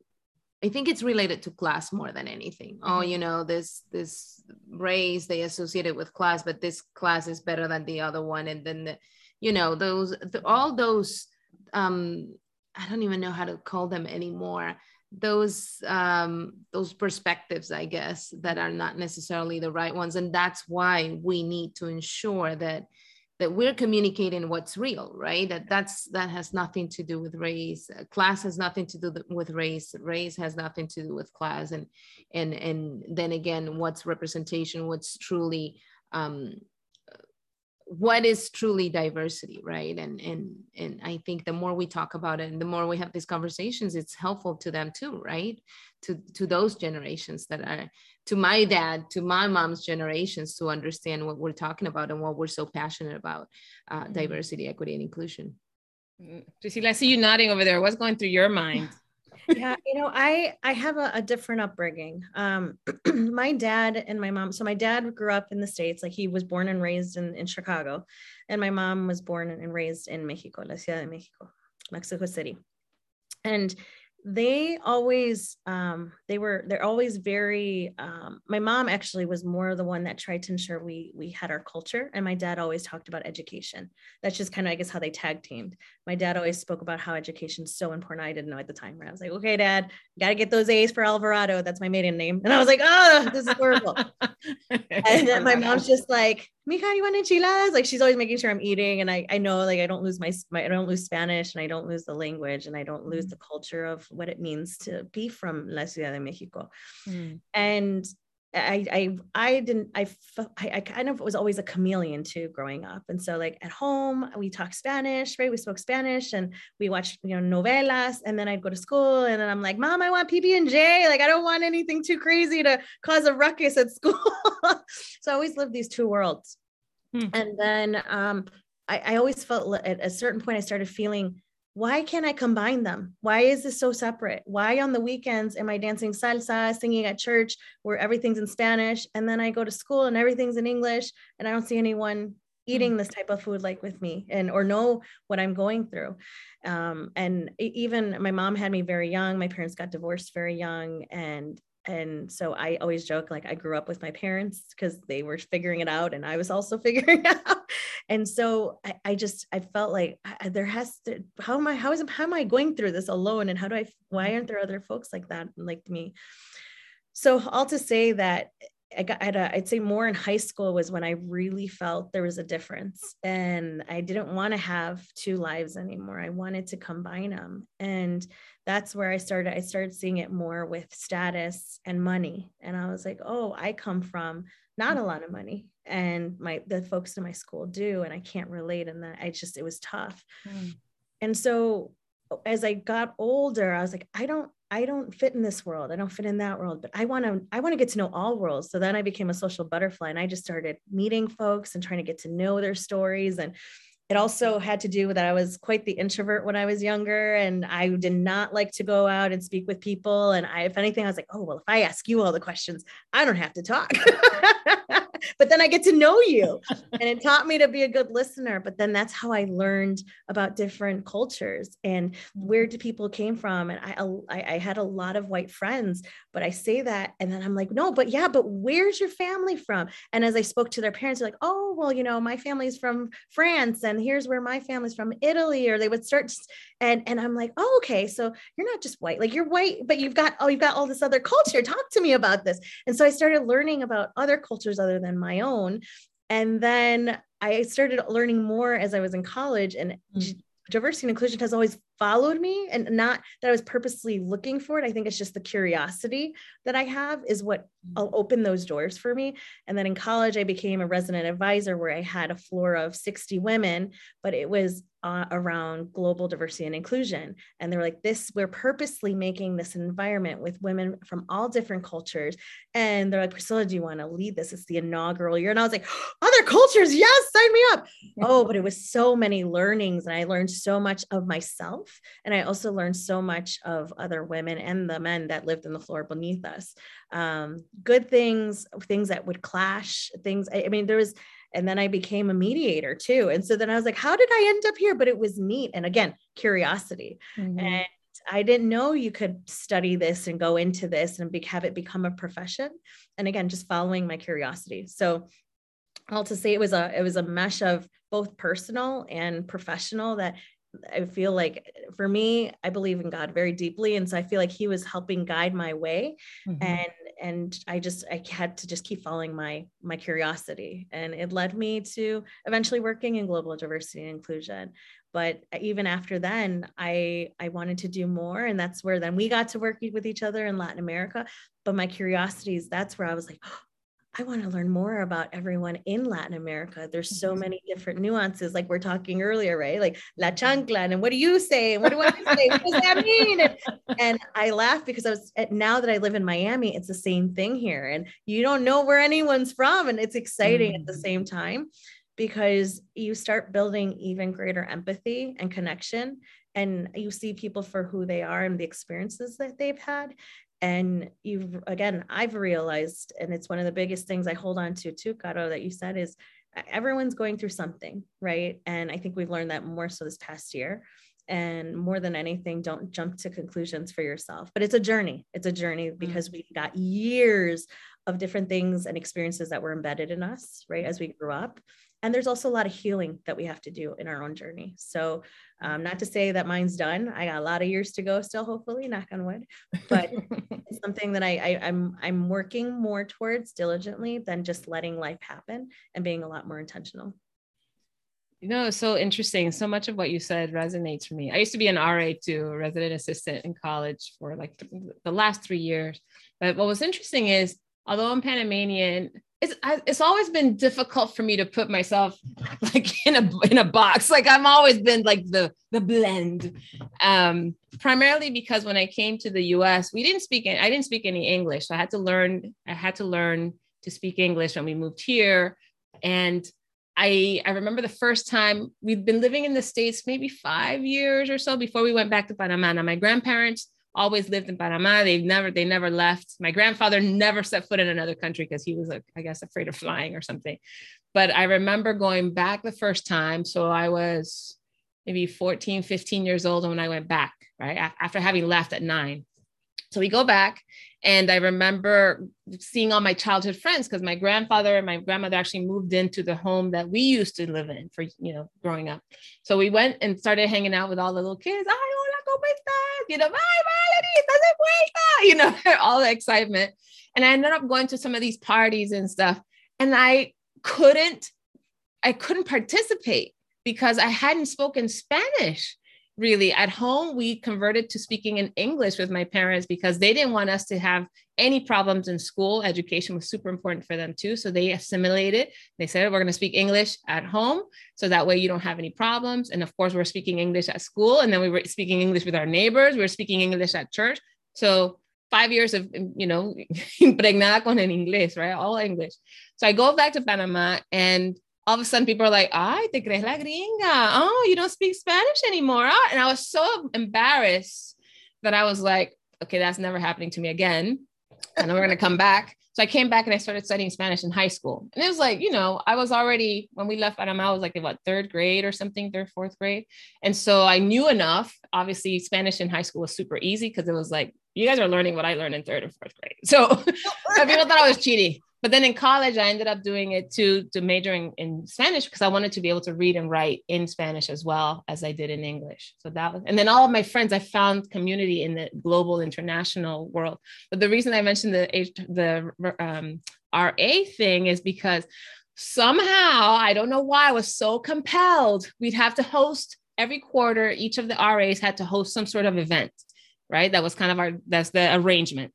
I think it's related to class more than anything. Oh, mm-hmm. Oh, you know, this this race they associate it with class, but this class is better than the other one, and then the, you know those the, all those um, I don't even know how to call them anymore. Those um, those perspectives, I guess, that are not necessarily the right ones, and that's why we need to ensure that that we're communicating what's real right? That that's that has nothing to do with race. Class has nothing to do with race. Race has nothing to do with class. And and and then again what's representation what's truly um, what is truly diversity right and and and i think the more we talk about it and the more we have these conversations it's helpful to them too right to to those generations that are to my dad to my mom's generations to understand what we're talking about and what we're so passionate about uh, mm-hmm. diversity equity and inclusion Priscilla, I see you nodding over there. What's going through your mind? Yeah you know i i have a, a different upbringing. Um [clears throat] my dad and my mom so my dad grew up in the states like he was born and raised in, in chicago and my mom was born and raised in mexico la ciudad de mexico mexico city. And they always um, they were they're always very um, my mom actually was more the one that tried to ensure we we had our culture and my dad always talked about education. That's just kind of i guess how they tag teamed. My dad always spoke about how education is so important. I didn't know at the time where i was like okay dad gotta get those a's for alvarado. That's my maiden name. And i was like oh this is horrible. [laughs] And then my mom's just like Mija, you want enchiladas? Like she's always making sure I'm eating, and I I know like I don't lose my, my I don't lose Spanish, and I don't lose the language, and I don't lose mm. the culture of what it means to be from La Ciudad de Mexico. Mm. And I I I didn't I I kind of was always a chameleon too growing up, and so like at home we talk Spanish, right? We spoke Spanish, and we watched you know novelas, and then I'd go to school, and then I'm like, Mom, I want PB and J. Like I don't want anything too crazy to cause a ruckus at school. [laughs] so I always lived these two worlds. Hmm. And then um, I, I always felt at a certain point, I started feeling, why can't I combine them? Why is this so separate? Why on the weekends am I dancing salsa, singing at church where everything's in Spanish? And then I go to school and everything's in English and I don't see anyone eating this type of food like with me and or know what i'm going through um, and even my mom had me very young my parents got divorced very young and and so i always joke like i grew up with my parents because they were figuring it out and i was also [laughs] figuring out. And so I, I just i felt like I, there has to how am i how is how am i going through this alone? And how do i why aren't there other folks like that like me? So all to say that I got, I'd, I'd say more in high school was when I really felt there was a difference and I didn't want to have two lives anymore. I wanted to combine them. And that's where I started. I started seeing it more with status and money. And I was like, oh, I come from not a lot of money. and my the folks in my school do and i can't relate and that i just it was tough mm. and so as i got older i was like i don't i don't fit in this world i don't fit in that world but i want to i want to get to know all worlds so then i became a social butterfly and i just started meeting folks and trying to get to know their stories and it also had to do with that I was quite the introvert when I was younger and I did not like to go out and speak with people. And I, if anything, I was like, oh, well, if I ask you all the questions, I don't have to talk. [laughs] but then I get to know you. [laughs] and it taught me to be a good listener. But then that's how I learned about different cultures and where do people came from. And I, I, I had a lot of white friends, but I say that. And then I'm like, no, but yeah, but where's your family from? And as I spoke to their parents, they're like, oh, well, you know, my family's from France and here's where my family's from Italy. Or they would start just, and, and I'm like, oh, okay. So you're not just white, like you're white, but you've got, oh, you've got all this other [laughs] culture. Talk to me about this. And so I started learning about other cultures other than my own. And then I started learning more as I was in college and mm-hmm. diversity and inclusion has always followed me and not that I was purposely looking for it. I think it's just the curiosity that I have is what will mm-hmm. open those doors for me. And then in college, I became a resident advisor where I had a floor of 60 women, but it was uh, around global diversity and inclusion. And they're like, this, we're purposely making this environment with women from all different cultures. And they're like, Priscilla, do you want to lead this? It's the inaugural year. And I was like, [gasps] other cultures, yes, sign me up. oh, but it was so many learnings. And I learned so much of myself. And I also learned so much of other women and the men that lived in the floor beneath us. Um, good things, things that would clash, things. I, I mean, there was, and then I became a mediator too. And so then I was like, how did I end up here? But it was neat. And again, curiosity. Mm-hmm. And I didn't know you could study this and go into this and be, have it become a profession. And again, just following my curiosity. So all to say it was a it was a mesh of both personal and professional that I feel like for me, I believe in God very deeply. And so I feel like he was helping guide my way. Mm-hmm. And and I just I had to just keep following my my curiosity. And it led me to eventually working in global diversity and inclusion. But even after then, I I wanted to do more. And that's where then we got to work with each other in Latin America. But my curiosities, that's where I was like, I want to learn more about everyone in Latin America. There's so mm-hmm. many different nuances, like we're talking earlier, right? Like La. Chancla, and what do you say? And what do I say? what does that mean? And, and I laugh because I was now that I live in Miami, it's the same thing here. And you don't know where anyone's from. And it's exciting mm-hmm. at the mm-hmm. same time because you start building even greater empathy and connection and you see people for who they are and the experiences that they've had and you've again i've realized and it's one of the biggest things i hold on to too Caro, that you said is everyone's going through something right? And i think we've learned that more so this past year. And more than anything don't jump to conclusions for yourself. But it's a journey. It's a journey mm. because we got years of different things and experiences that were embedded in us right as we grew up. And there's also a lot of healing that we have to do in our own journey. So um, not to say that mine's done i got a lot of years to go still hopefully knock on wood [laughs] but it's something that I, I i'm i'm working more towards diligently than just letting life happen and being a lot more intentional you know, so interesting. So much of what you said resonates for me. I used to be an RA too, resident assistant in college for like the last three years. But what was interesting is, although I'm Panamanian, it's it's always been difficult for me to put myself [laughs] like in a in a box. Like I'm always been like the the blend. Um, primarily because when I came to the U.S., we didn't speak. I didn't speak any English, so I had to learn. I had to learn to speak English when we moved here, and I I remember the first time we'd been living in the states maybe five years or so before we went back to Panama. Now my grandparents always lived in Panama. They've never, they never left. My grandfather never set foot in another country because he was, like, I guess, afraid of flying or something. But I remember going back the first time. So I was maybe 14, 15 years old when I went back, right? After having left at nine. So we go back and I remember seeing all my childhood friends because my grandfather and my grandmother actually moved into the home that we used to live in for, you know, growing up. So we went and started hanging out with all the little kids. Hola, ¿cómo estás? You know, bye, bye, you know, all the excitement. And I ended up going to some of these parties and stuff. And I couldn't, I couldn't participate because I hadn't spoken Spanish really. At home, we converted to speaking in English with my parents because they didn't want us to have any problems in school. Education was super important for them too. So they assimilated. They said, we're going to speak English at home. So that way you don't have any problems. And of course, we're speaking English at school. And then we were speaking English with our neighbors. We were speaking English at church. So five years of, you know, [laughs] impregnada con el inglés, right? All English. So I go back to Panama and all of a sudden people are like, ay, te crees la gringa. Oh, you don't speak Spanish anymore. Oh. And I was so embarrassed that I was like, okay, that's never happening to me again. And then we're going to come back. So I came back and I started studying Spanish in high school. And it was like, you know, I was already, when we left Panama, I was like, what, third grade or something, third, fourth grade. And so I knew enough. Obviously, Spanish in high school was super easy because it was like, you guys are learning what I learned in third and fourth grade. So [laughs] people thought I was cheating but then in college i ended up doing it to to majoring in spanish because i wanted to be able to read and write in spanish as well as i did in english. So that was and then all of my friends i found community in the global international world. But the reason i mentioned the the um, ra thing is because somehow i don't know why i was so compelled. We'd have to host every quarter each of the ras had to host some sort of event right? That was kind of our that's the arrangement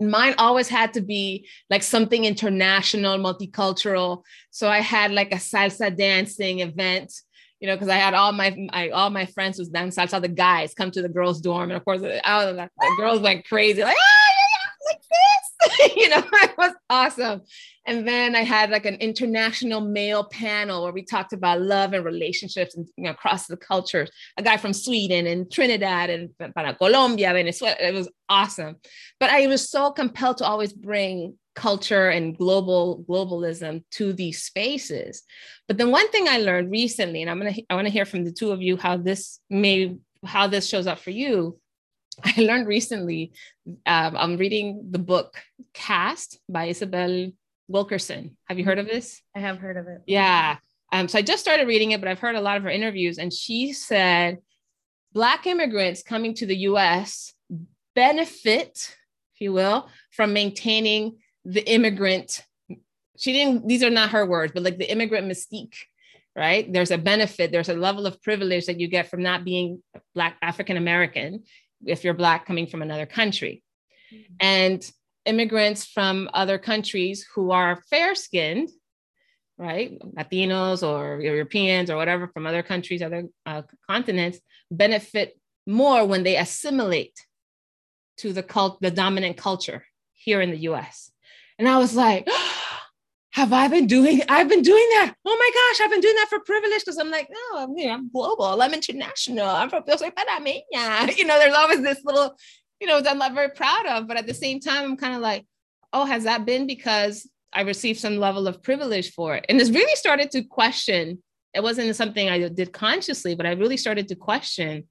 mine always had to be like something international, multicultural. So I had like a salsa dancing event, you know, because I had all my, all my friends was dance salsa. The guys come to the girls' dorm, and of course, I was, the girls went crazy, like ah, yeah, yeah, like this, [laughs] you know, [laughs] it was awesome. And then I had like an international male panel where we talked about love and relationships and you know, across the cultures. A guy from Sweden and Trinidad and para Colombia, Venezuela. It was awesome. But I was so compelled to always bring culture and global globalism to these spaces. But then one thing I learned recently, and I'm gonna I want to hear from the two of you how this may how this shows up for you. I learned recently. Um, I'm reading the book Caste by Isabel Wilkerson. Have you heard of this? I have heard of it. Yeah. Um, so I just started reading it, but I've heard a lot of her interviews, and she said Black immigrants coming to the US benefit, if you will, from maintaining the immigrant. She didn't, these are not her words, but like the immigrant mystique, right? There's a benefit, there's a level of privilege that you get from not being Black African American if you're Black coming from another country. Mm-hmm. And immigrants from other countries who are fair skinned, right? Latinos or Europeans or whatever from other countries, other uh, continents benefit more when they assimilate to the cult, the dominant culture here in the US. And I was like, [gasps] have I been doing? I've been doing that. Oh my gosh, I've been doing that for privilege because I'm like, no, I'm, you know, I'm global. I'm international. I'm from Yo soy panameña. You know, there's always this little you know, I'm not very proud of. But at the same time, I'm kind of like, oh, has that been because I received some level of privilege for it? And it's really started to question. It wasn't something I did consciously, but I really started to question: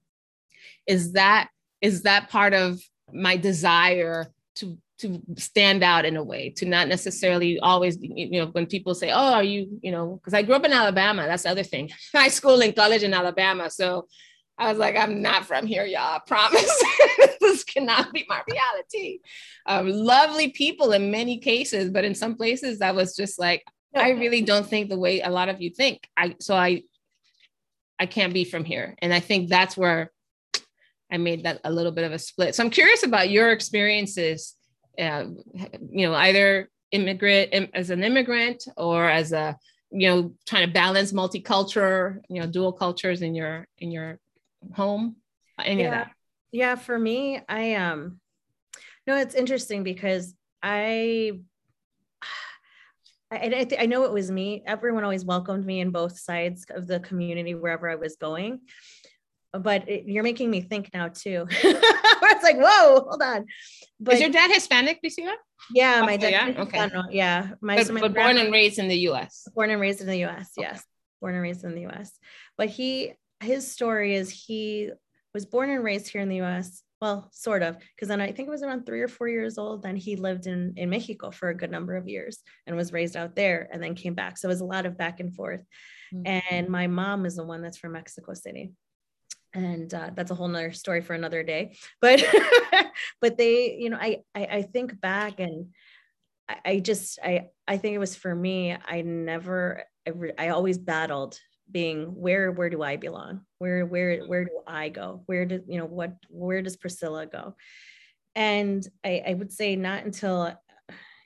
is that is that part of my desire to to stand out in a way to not necessarily always you know when people say oh are you you know because i grew up in alabama that's the other thing [laughs] high school and college in alabama so I was like, I'm not from here, y'all. I promise. [laughs] this cannot be my reality. Um, lovely people in many cases, but in some places, I was just like, I really don't think the way a lot of you think. I so I I can't be from here. And I think that's where I made that a little bit of a split. So I'm curious about your experiences, uh, you know, either immigrant as an immigrant or as a you know trying to balance multicultural you know dual cultures in your in your home? Any yeah. of that? Yeah, for me, I um no, it's interesting because I [sighs] I, I, I know it was me. Everyone always welcomed me in both sides of the community wherever I was going. But it, you're making me think now too. [laughs] it's like, whoa, hold on. But, Is your dad Hispanic, Lucia? Yeah, my dad. Yeah, okay. Yeah, my, but, so my but born and raised in the U.S. Born and raised in the U.S. Okay. Yes, born and raised in the U.S. But he his story is he was born and raised here in the US. Well, sort of, because then I think it was around three or four years old. Then he lived in, in Mexico for a good number of years and was raised out there and then came back. So it was a lot of back and forth. Mm-hmm. And my mom is the one that's from Mexico City. And uh, that's a whole nother story for another day. [laughs] But but they, you know, I, I, I think back and I, I just I I think it was for me, I never I, re- I always battled being where where do I belong? Where where where do I go? Where do you know what where does Priscilla go? And I, I would say not until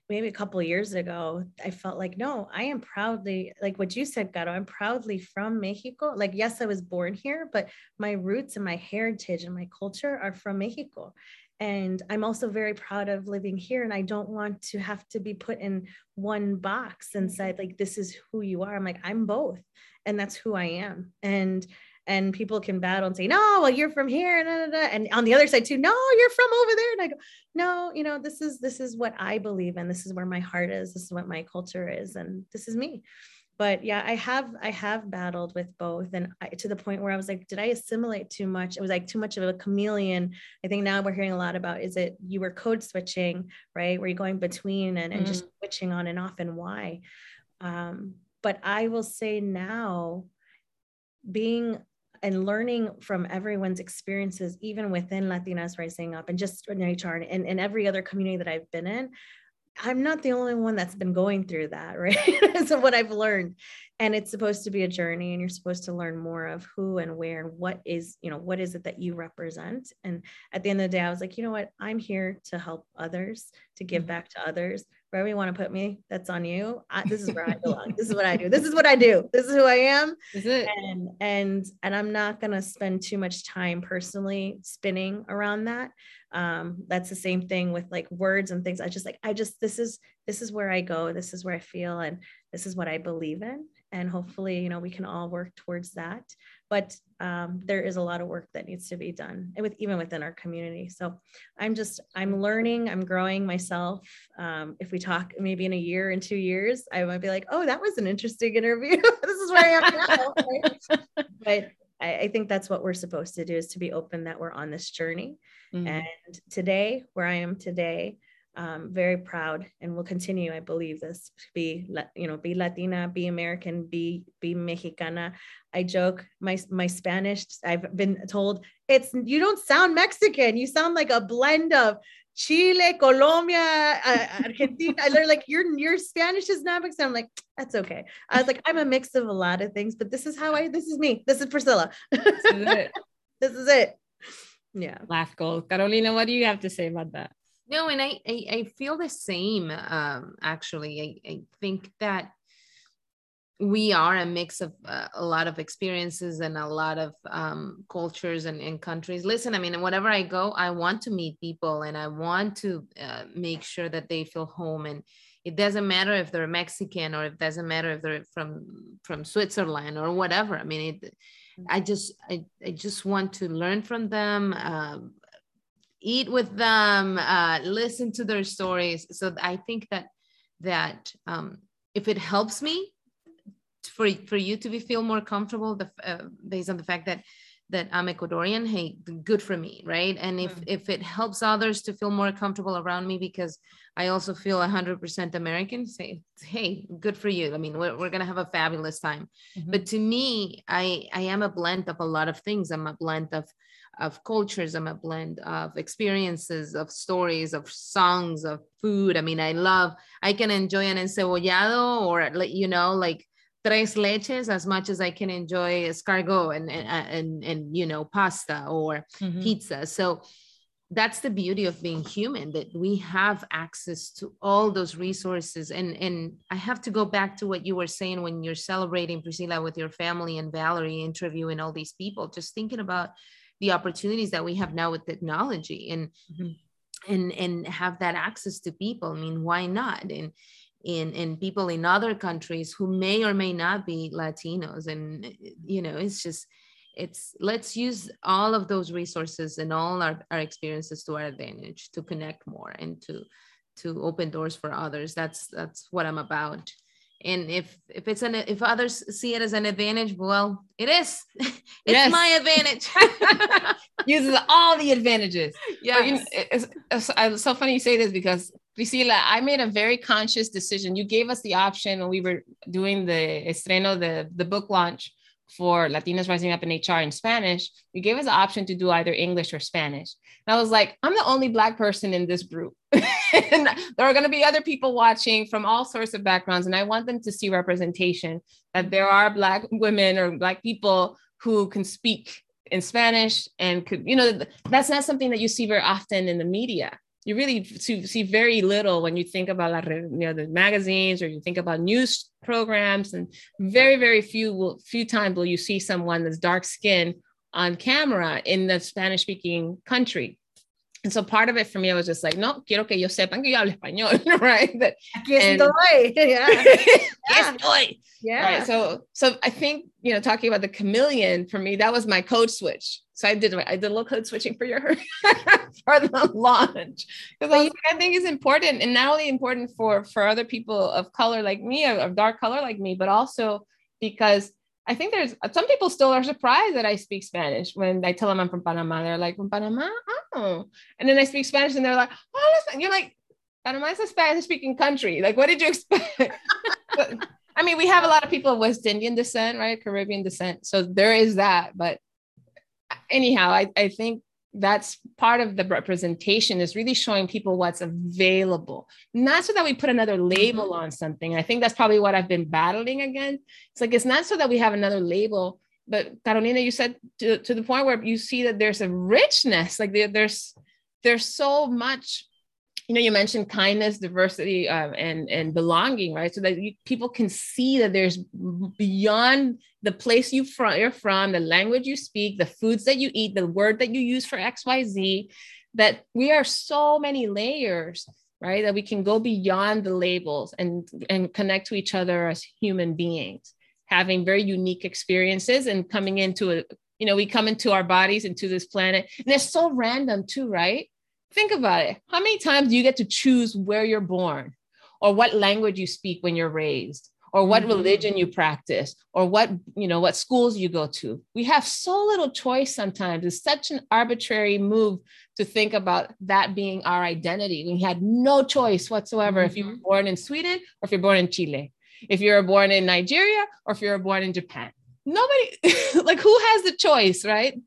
maybe a couple years ago, I felt like, no, I am proudly, like what you said, Gato, I'm proudly from Mexico. Like, yes, I was born here, but my roots and my heritage and my culture are from Mexico. And I'm also very proud of living here. And I don't want to have to be put in one box and said, like, this is who you are. I'm like, I'm both. And that's who I am. And and people can battle and say, no, well, you're from here. Da, da, da. And on the other side too, no, you're from over there. And I go, no, you know, this is, this is what I believe in. This is where my heart is. This is what my culture is. And this is me. But yeah, I have, I have battled with both. And I, to the point where I was like, did I assimilate too much? It was like too much of a chameleon. I think now we're hearing a lot about, is it, you were code switching, right? were you're going between and, and mm. just switching on and off and why. Um, but I will say now, being and learning from everyone's experiences, even within Latinas Rising Up and just in HR and, and every other community that I've been in, I'm not the only one that's been going through that, [laughs] right? so what I've learned. And it's supposed to be a journey and you're supposed to learn more of who and where and what is, you know, what is it that you represent? And at the end of the day, I was like, you know what? I'm here to help others, to give mm-hmm. back to others wherever you want to put me, that's on you. I, this is where I belong. [laughs] this is what I do. This is what I do. This is who I am. Is it? And and and I'm not gonna spend too much time personally spinning around that. Um, that's the same thing with like words and things. I just like I just this is this is where I go. This is where I feel, and this is what I believe in. And hopefully, you know, we can all work towards that but um, there is a lot of work that needs to be done with even within our community so i'm just i'm learning i'm growing myself um, if we talk maybe in a year in two years i might be like oh that was an interesting interview [laughs] this is where i am now right? [laughs] but I, I, think that's what we're supposed to do is to be open that we're on this journey mm-hmm. and today where i am today um, very proud and will continue i believe this to be you know be latina be american be be mexicana. I joke my my spanish i've been told it's you don't sound mexican. You sound like a blend of chile colombia uh, argentina. I learned like your your spanish is not mexican. I'm like that's okay. I was like i'm a mix of a lot of things but this is how i this is me. This is priscilla. This is it, [laughs] this is it. yeah. Laugh gold carolina what do you have to say about that no, and I, I, I feel the same. Um, actually, I, I think that we are a mix of uh, a lot of experiences and a lot of um, cultures and, and, countries. Listen, I mean, whenever I go, I want to meet people and I want to uh, make sure that they feel home. And it doesn't matter if they're Mexican or it doesn't matter if they're from from Switzerland or whatever. I mean, it, I just I, I just want to learn from them, uh, eat with them, uh, listen to their stories. So I think that that um, if it helps me for for you to be feel more comfortable, the, uh, based on the fact that that I'm Ecuadorian, hey, good for me, right? And if mm. if it helps others to feel more comfortable around me because I also feel 100% American, say, hey, good for you. I mean, we're, we're gonna have a fabulous time. Mm-hmm. But to me, I I am a blend of a lot of things. I'm a blend of of cultures. I'm a blend of experiences, of stories, of songs, of food. I mean, I love, I can enjoy an encebollado or, you know, like tres leches as much as I can enjoy escargot and, and, and, and you know, pasta or mm-hmm. pizza. So that's the beauty of being human that we have access to all those resources and and i have to go back to what you were saying when you're celebrating priscilla with your family and valerie interviewing all these people just thinking about the opportunities that we have now with technology and mm-hmm. and and have that access to people. I mean why not? And in in people in other countries who may or may not be latinos. And you know it's just it's let's use all of those resources and all our, our experiences to our advantage to connect more and to to open doors for others. That's that's what i'm about and if if it's an if others see it as an advantage well it is [laughs] it's yes. my advantage [laughs] [laughs] uses all the advantages yeah you know, it's, it's, it's, so funny you say this because Priscilla, I made a very conscious decision. You gave us the option when we were doing the estreno, the, the book launch for Latinas Rising Up in HR in Spanish. You gave us the option to do either English or Spanish. And I was like, I'm the only Black person in this group. [laughs] and there are going to be other people watching from all sorts of backgrounds and i want them to see representation that there mm-hmm. are black women or black people who can speak in spanish and could you know that's not something that you see very often in the media. You really see, very little when you think about you know the magazines or you think about news programs and very very few will few times will you see someone that's dark skinned on camera in the spanish speaking country and so part of it for me, I was just like, no, quiero que ellos sepan que yo hablo español, [laughs] right? That, Aquí estoy. Eh. [laughs] Yeah. [laughs] yeah. estoy. Yeah. Right. So, so I think, you know, talking about the chameleon for me, that was my code switch. So I did, I did a little code switching for your, for the launch. Because I, I think it's important and not only important for, for other people of color like me, of dark color like me, but also because I think there's some people still are surprised that I speak Spanish when I tell them I'm from Panama. They're like, from Panama? Oh. And then I speak Spanish and they're like, oh, listen. You're like, Panama is a Spanish speaking country. Like, what did you expect? [laughs] I mean, we have a lot of people of West Indian descent, right? Caribbean descent. So there is that. But anyhow, I, I think that's part of the representation is really showing people what's available. Not so that we put another label mm-hmm. on something. I think that's probably what i've been battling again it's like it's not so that we have another label but carolina you said to, to the point where you see that there's a richness like there, there's there's so much you know you mentioned kindness diversity um, and and belonging right? So that you, people can see that there's beyond the place you from you're from the language you speak the foods that you eat the word that you use for xyz that we are so many layers right? That we can go beyond the labels and and connect to each other as human beings having very unique experiences and coming into a you know we come into our bodies into this planet and it's so random too right Think about it. How many times do you get to choose where you're born or what language you speak when you're raised? or what mm-hmm. religion you practice or what you know what schools you go to we have so little choice sometimes it's such an arbitrary move to think about that being our identity we had no choice whatsoever mm-hmm. if you were born in sweden or if you're born in chile if you were born in nigeria or if you were born in japan nobody [laughs] like who has the choice right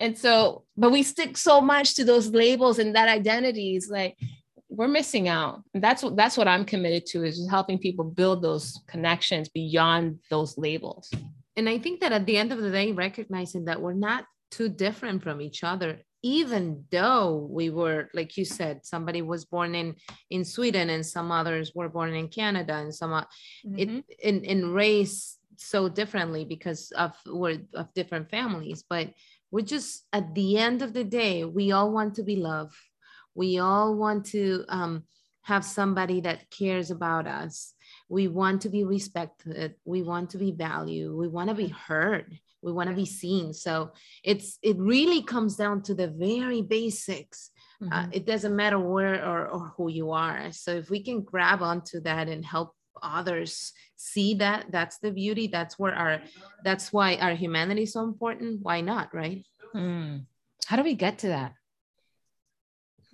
and so but we stick so much to those labels and that identities like we're missing out. And that's what that's what i'm committed to is helping people build those connections beyond those labels. And i think that at the end of the day recognizing that we're not too different from each other even though we were like you said somebody was born in in sweden and some others were born in canada and some mm-hmm. it in in race so differently because of we're of different families. But we're just at the end of the day we all want to be loved. We all want to um, have somebody that cares about us. We want to be respected. We want to be valued. We want to be heard. We want to be seen. So it's it really comes down to the very basics. Uh, mm-hmm. uh, it doesn't matter where or, or who you are. So if we can grab onto that and help others see that that's the beauty that's where our that's why our humanity is so important why not right mm. how do we get to that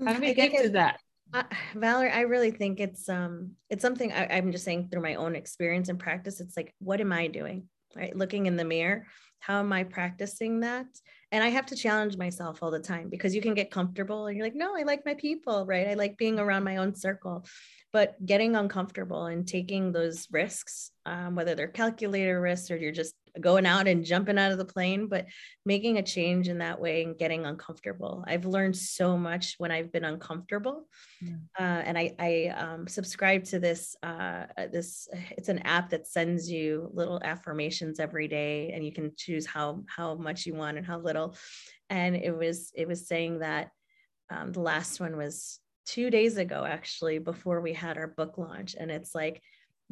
how do we I get to that uh, Valerie, I really think it's um it's something I, I'm just saying through my own experience and practice. It's like, what am I doing? Right, looking in the mirror, how am I practicing that? And I have to challenge myself all the time because you can get comfortable and you're like, no, I like my people, right? I like being around my own circle but getting uncomfortable and taking those risks um, whether they're calculator risks or you're just going out and jumping out of the plane but making a change in that way and getting uncomfortable. I've learned so much when i've been uncomfortable. Yeah. uh, and i, I um, subscribe to this uh, this it's an app that sends you little affirmations every day and you can choose how how much you want and how little. And it was it was saying that um, the last one was two days ago, actually, before we had our book launch. And it's like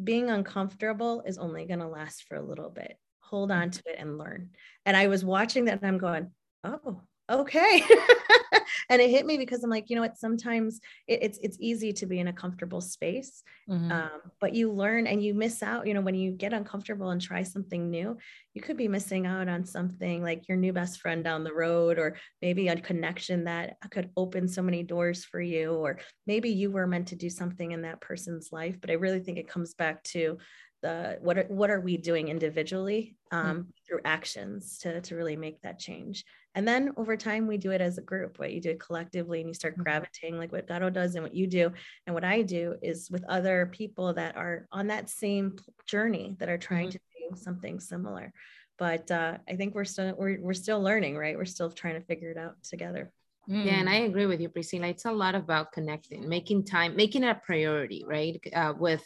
being uncomfortable is only going to last for a little bit. Hold on mm-hmm. to it and learn. And I was watching that and I'm going, oh, okay. [laughs] and it hit me because I'm like, you know what? Sometimes it, it's it's easy to be in a comfortable space, mm-hmm. um, but you learn and you miss out. You know, when you get uncomfortable and try something new, you could be missing out on something like your new best friend down the road, or maybe a connection that could open so many doors for you, or maybe you were meant to do something in that person's life. But I really think it comes back to the what are what are we doing individually um, mm-hmm. through actions to to really make that change and then over time we do it as a group what you do it collectively and you start mm-hmm. gravitating like what Caro does and what you do and what I do is with other people that are on that same journey that are trying mm-hmm. to do something similar but uh, I think we're still we're, we're still learning right we're still trying to figure it out together Mm. Yeah, and I agree with you, Priscilla. It's a lot about connecting, making time, making it a priority, right? Uh, with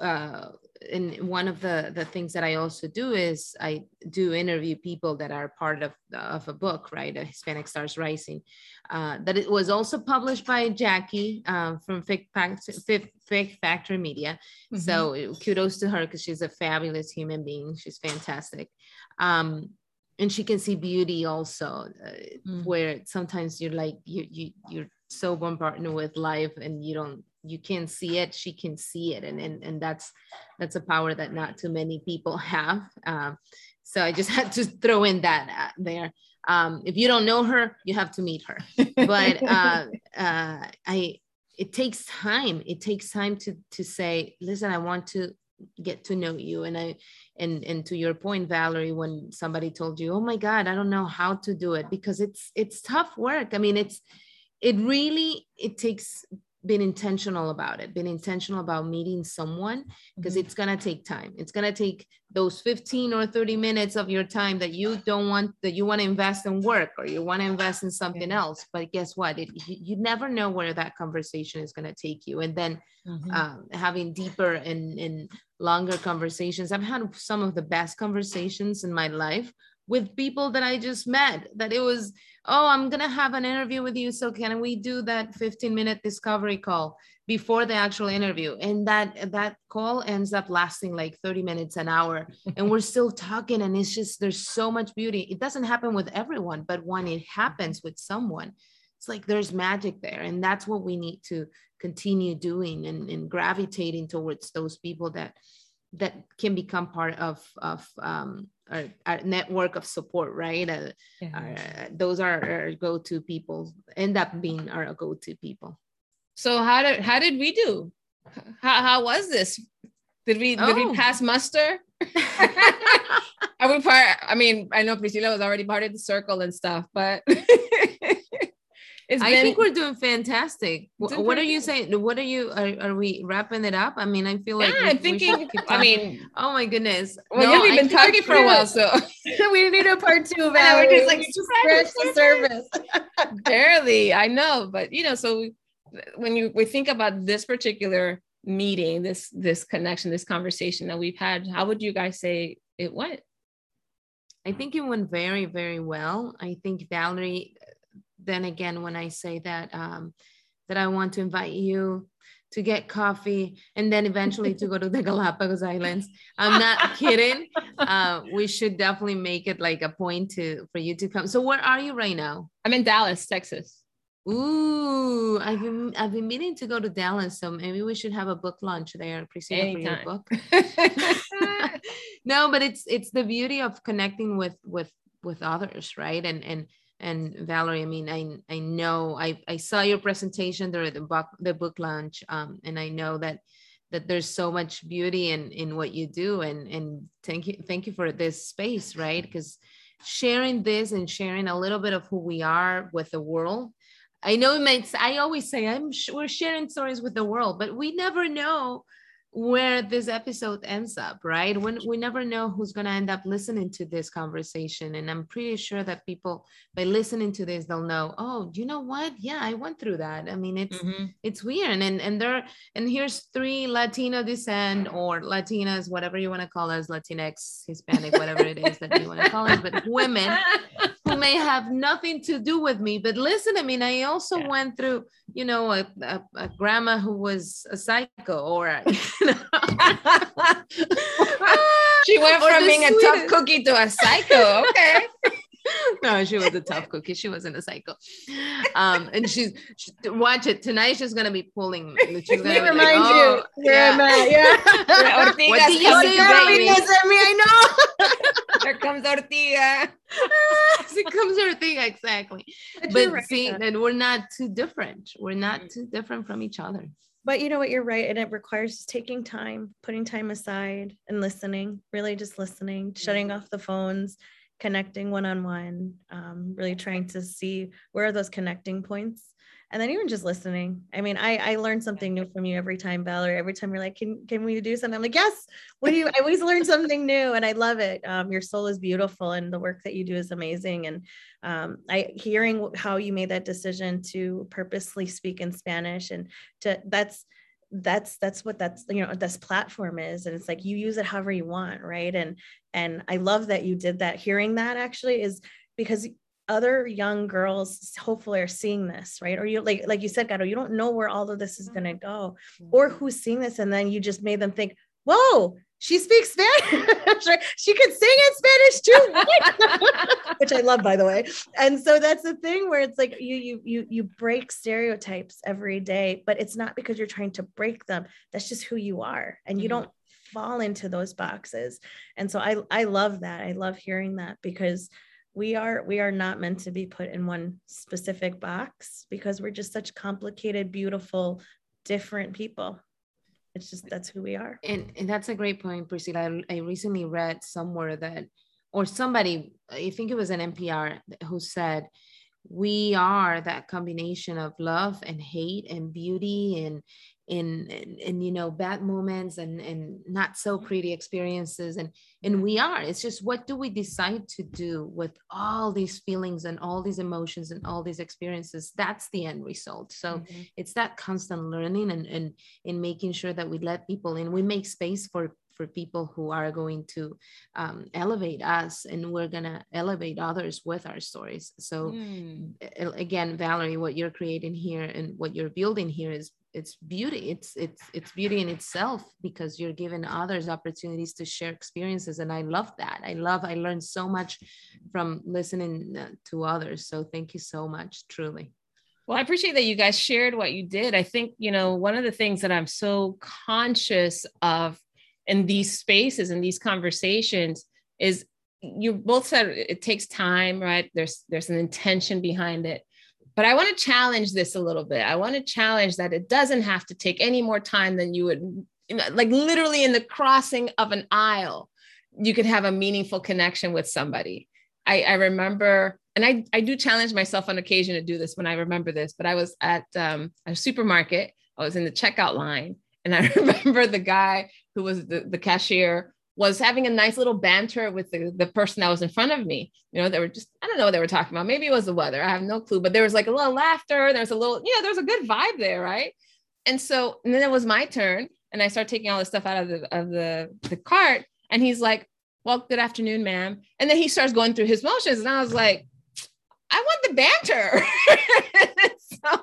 uh, and one of the the things that I also do is I do interview people that are part of of a book, right? A Hispanic Stars Rising, uh, that it was also published by Jackie um, from Fig, Fig Factor Media. Mm-hmm. So kudos to her because she's a fabulous human being. She's fantastic. Um, and she can see beauty also uh, mm. where sometimes you're like you you you're so bombarded with life and you don't you can see it she can see it. And and, and that's that's a power that not too many people [laughs] have. Um, so i just [laughs] had to throw in that uh, there. Um, if you don't know her you have to meet her. But [laughs] uh, uh, i it takes time. It takes time to to say listen i want to get to know you. And i and and to your point valerie when somebody told you oh my god i don't know how to do it because it's it's tough work. I mean it's it really it takes being intentional about it been intentional about meeting someone because mm-hmm. it's going to take time it's going to take those 15 or 30 minutes of your time that you don't want that you want to invest in work or you want to invest in something yeah. else but guess what it, you, you, never know where that conversation is going to take you and then mm-hmm. um, having deeper and, and longer conversations i've had some of the best conversations in my life with people that I just met that it was, oh, I'm going to have an interview with you. So can we do that 15 minute discovery call before the actual interview? And that, that call ends up lasting like 30 minutes, an hour. and we're [laughs] still talking. And it's just, there's so much beauty. It doesn't happen with everyone, but when it happens with someone, it's like there's magic there. And that's what we need to continue doing and, and gravitating towards those people that, that can become part of, of, um, our, our network of support, right? Uh, yeah. our, those are our go-to people, end up being our go-to people. So how did how did we do? How, how was this? Did we oh. did we oh. pass muster? [laughs] are we part? I mean, I know Priscilla was already part of the circle and stuff, but [laughs] It's I been, think we're doing fantastic. What are you saying? What are you? Are, are, we wrapping it up? I mean, I feel like yeah, I'm thinking. I mean, oh my goodness. Well, no, we've been talking for a while, so [laughs] [laughs] we need a part two. Val. We're just like scratch the surface. Barely, I know, but you know, so when you we think about this particular meeting, this this connection, this conversation that we've had, how would you guys say it went? I think it went very, very well. I think Valerie then again, when I say that um, that I want to invite you to get coffee and then eventually to go to the [laughs] Galapagos Islands. I'm not [laughs] kidding. Uh, we should definitely make it like a point to for you to come. So where are you right now? I'm in Dallas, Texas. Ooh, I've been I've been meaning to go to Dallas, so maybe we should have a book launch there. Appreciate for your book. [laughs] no, but it's it's the beauty of connecting with with with others, right? And and and Valerie, I mean, I I know I I saw your presentation during the book the book launch, um, and I know that that there's so much beauty in in what you do, and and thank you thank you for this space, right? Because sharing this and sharing a little bit of who we are with the world. I know it makes. I always say I'm we're sharing stories with the world, but we never know where this episode ends up, right? When we never know who's going to end up listening to this conversation. And I'm pretty sure that people, by listening to this, they'll know, oh, you know what? Yeah, I went through that. I mean, it's mm-hmm. it's weird. And and there and here's three Latino descent or Latinas, whatever you want to call us, Latinx, Hispanic, whatever it is that you want to call us, but [laughs] women who may have nothing to do with me. But listen, I mean, I also yeah. went through, you know, a, a, a, grandma who was a psycho or, a. [laughs] she went from being sweetest. a tough cookie to a psycho. Okay. [laughs] no, she was a tough cookie. She wasn't a psycho. Um, and she's she, watch it tonight. She's gonna be pulling. She's gonna remind like, oh, you where yeah. I'm at. Yeah. [laughs] what did you say, baby? me, I know. [laughs] Here comes Ortiga. Here comes Ortiga, exactly. But, but right. see, and we're not too different. We're not mm. too different from each other. But you know what? You're right. And it requires taking time, putting time aside and listening, really just listening, shutting off the phones, connecting one on one, really trying to see where are those connecting points and then even just listening. I mean i i learn something new from you every time valerie. Every time you're like can can we do something? I'm like yes what do. You i always learn something new and i love it. Um, your soul is beautiful and the work that you do is amazing. And um, i hearing how you made that decision to purposely speak in spanish and to that's that's that's what that's you know this platform is. And it's like you use it however you want right? And and i love that you did that. Hearing that actually is because other young girls hopefully are seeing this right? Or you like like you said Gato, you don't know where all of this is going to go. Or mm-hmm. who's seeing this and then you just made them think whoa she speaks spanish. [laughs] Right? she could sing in spanish too [laughs] which i love by the way. And so that's the thing where it's like you you you you break stereotypes every day but it's not because you're trying to break them. That's just who you are and you mm-hmm. don't fall into those boxes. And so i i love that. I love hearing that because we are we are not meant to be put in one specific box because we're just such complicated beautiful different people. It's just that's who we are. And, and that's a great point priscilla. I, I recently read somewhere that or somebody i think it was an npr who said we are that combination of love and hate and beauty and in, and, in you know bad moments and and not so pretty experiences. And and we are. It's just what do we decide to do with all these feelings and all these emotions and all these experiences? That's the end result. So mm-hmm. it's that constant learning and and in making sure that we let people in. We make space for for people who are going to um, elevate us and we're going to elevate others with our stories. So mm. again valerie what you're creating here and what you're building here is it's beauty. It's it's it's beauty in itself because you're giving others opportunities to share experiences and i love that. I love i learned so much from listening uh, to others. So thank you so much truly. Well, I appreciate that you guys shared what you did. I think, you know, one of the things that I'm so conscious of in these spaces and these conversations is you both said it takes time, right? There's there's an intention behind it. But I want to challenge this a little bit. I want to challenge that it doesn't have to take any more time than you would, like literally in the crossing of an aisle, you could have a meaningful connection with somebody. I, I remember, and I, I do challenge myself on occasion to do this when I remember this, but I was at um, a supermarket. I was in the checkout line, and I [laughs] remember the guy who was the, the cashier was having a nice little banter with the, the person that was in front of me. You know, they were just, I don't know what they were talking about. Maybe it was the weather. I have no clue, but there was like a little laughter. There's a little, you know, there's a good vibe there. Right. And so, and then it was my turn and I start taking all the stuff out of the, of the, the cart. And he's like, well, good afternoon, ma'am. And then he starts going through his motions. And I was like, I want the banter. [laughs] so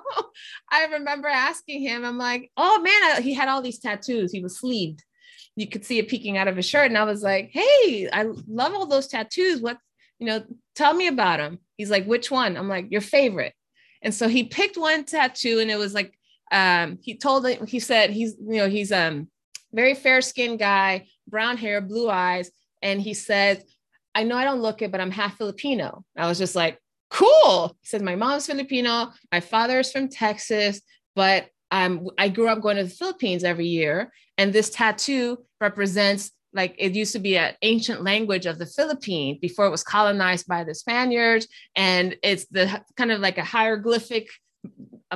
I remember asking him, I'm like, oh man, I, he had all these tattoos. He was sleeved you could see it peeking out of his shirt. And I was like, hey, I love all those tattoos. What, you know, tell me about them. He's like, which one? I'm like, your favorite. And so he picked one tattoo and it was like, um, he told it, he said he's, you know, he's um very fair skinned guy, brown hair, blue eyes. And he says, I know I don't look it, but I'm half Filipino. I was just like, cool. He says, my mom's Filipino, my father is from Texas, but um, I grew up going to the Philippines every year, and this tattoo represents like it used to be an ancient language of the Philippines before it was colonized by the Spaniards, and it's the kind of like a hieroglyphic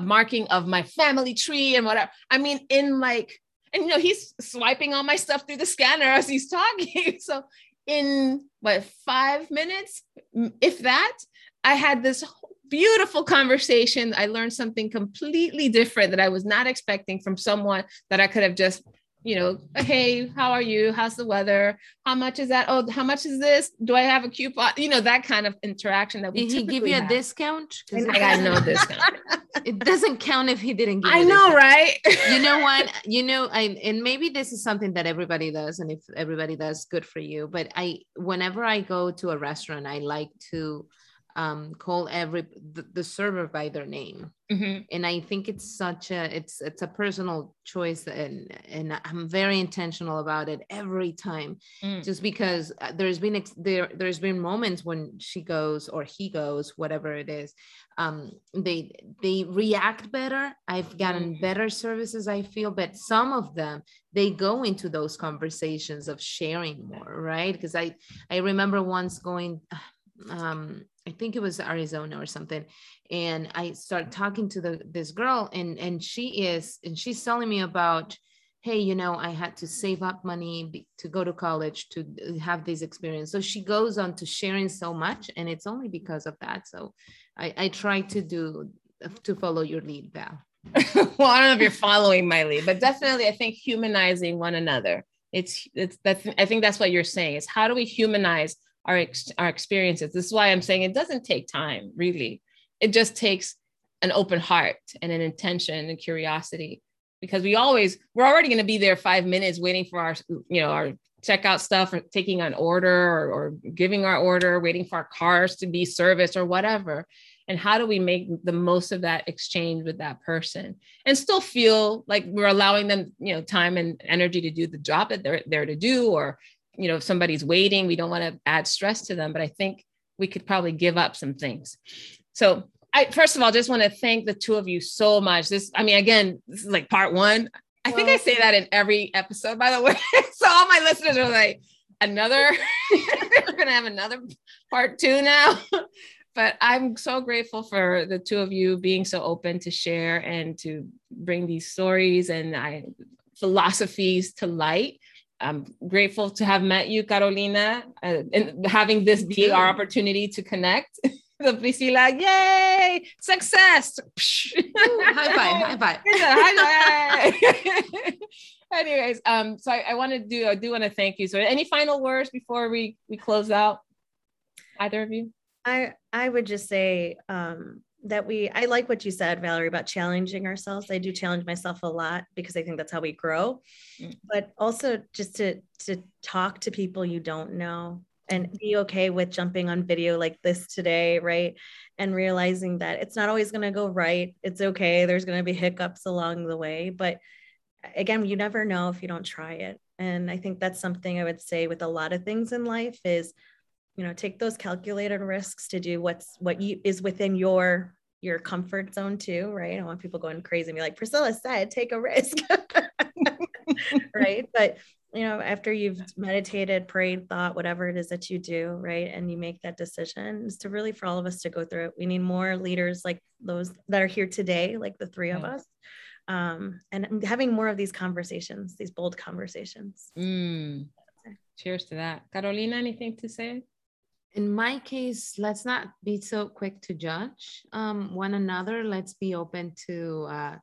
marking of my family tree and whatever. I mean, in like, and you know, he's swiping all my stuff through the scanner as he's [laughs] talking. so in what five minutes, if that, I had this beautiful conversation. I learned something completely different that I was not expecting from someone that I could have just, you know, hey, how are you? How's the weather? How much is that? Oh, how much is this? Do I have a coupon? You know, that kind of interaction that we Did he give you a discount? I got no discount. [laughs] it doesn't count if he didn't give I know, right? you know [laughs] what? You know, I and maybe this is something that everybody does, and if everybody does, good for you. But I whenever I go to a restaurant, I like to um, call every the, the, server by their name mm-hmm. and i think it's such a it's it's a personal choice and and i'm very intentional about it every time mm. just because uh, there's been there there's been moments when she goes or he goes whatever it is um, they they react better i've gotten mm. better services i feel but some of them they go into those conversations of sharing more right because i i remember once going [sighs] um I think it was Arizona or something. And I started talking to the this girl and and she is and she's telling me about hey you know i had to save up money to go to college to uh, have this experience. So she goes on to sharing so much and it's only because of that. So i, I try to do uh, to follow your lead val. [laughs] Well i don't know if you're following my lead but definitely i think humanizing one another. It's it's that's i think that's what you're saying is how do we humanize our, ex- our experiences. This is why I'm saying it doesn't take time, really. It just takes an open heart and an intention and curiosity because we always we're already going to be there five minutes waiting for our you know our checkout stuff or taking an order or, or giving our order waiting for our cars to be serviced or whatever and how do we make the most of that exchange with that person and still feel like we're allowing them you know time and energy to do the job that they're there to do or you know, if somebody's waiting, we don't want to add stress to them, but I think we could probably give up some things. So I first of all just want to thank the two of you so much. This, I mean, again, this is like part one. I think I say that in every episode, by the way. [laughs] so all my listeners are like, another, [laughs] we're gonna have another part two now. [laughs] but I'm so grateful for the two of you being so open to share and to bring these stories and I philosophies to light. I'm grateful to have met you, Carolina, uh, and having this be our opportunity to connect. [laughs] the Priscilla, yay, success! high five, high five. [laughs] high five. [laughs] Anyways, um, so I, I want to do, I do want to thank you. So, any final words before we we close out? Either of you? I I would just say, um, that we i like what you said valerie about challenging ourselves. I do challenge myself a lot because i think that's how we grow. Mm. but also just to to talk to people you don't know and be okay with jumping on video like this today right? And realizing that it's not always going to go right. It's okay. There's going to be hiccups along the way. But again you never know if you don't try it. And i think that's something i would say with a lot of things in life is you know take those calculated risks to do what's what you is within your your comfort zone too right? I don't want people going crazy and be like priscilla said take a risk. [laughs] Right? But you know after you've meditated prayed thought whatever it is that you do right and you make that decision is to really for all of us to go through it. We need more leaders like those that are here today like the three of us um, and having more of these conversations these bold conversations. Mm. cheers to that. Carolina anything to say in my case, let's not be so quick to judge um, one another. Let's be open to uh,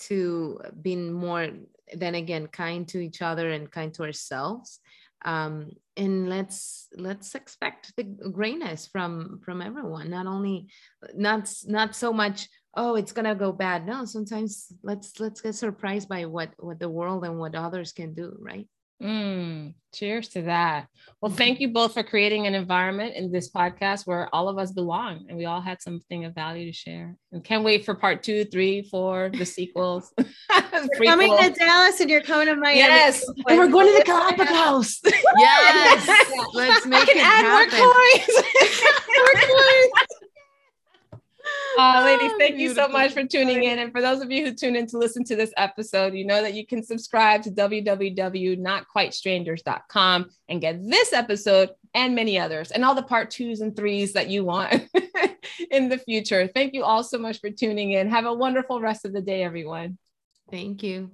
to being more, then again, kind to each other and kind to ourselves. Um, and let's let's expect the greatness from from everyone. Not only not not so much. Oh, it's gonna go bad. No, sometimes let's let's get surprised by what what the world and what others can do. Right. Mm, cheers to that. Well, thank you both for creating an environment in this podcast where all of us belong and we all had something of value to share. And can't wait for part two, three, four, the sequels. [laughs] coming to Dallas and you're coming to Miami. Yes. And we're going to the Galapagos. yes. [laughs] Let's make it happen. [laughs] More coins. more coins. Uh, [laughs] ladies, thank you so much for tuning in. And for those of you who tune in to listen to this episode, you know that you can subscribe to www.notquitestrangers.com and get this episode and many others and all the part twos and threes that you want [laughs] in the future. Thank you all so much for tuning in. Have a wonderful rest of the day, everyone. Thank you.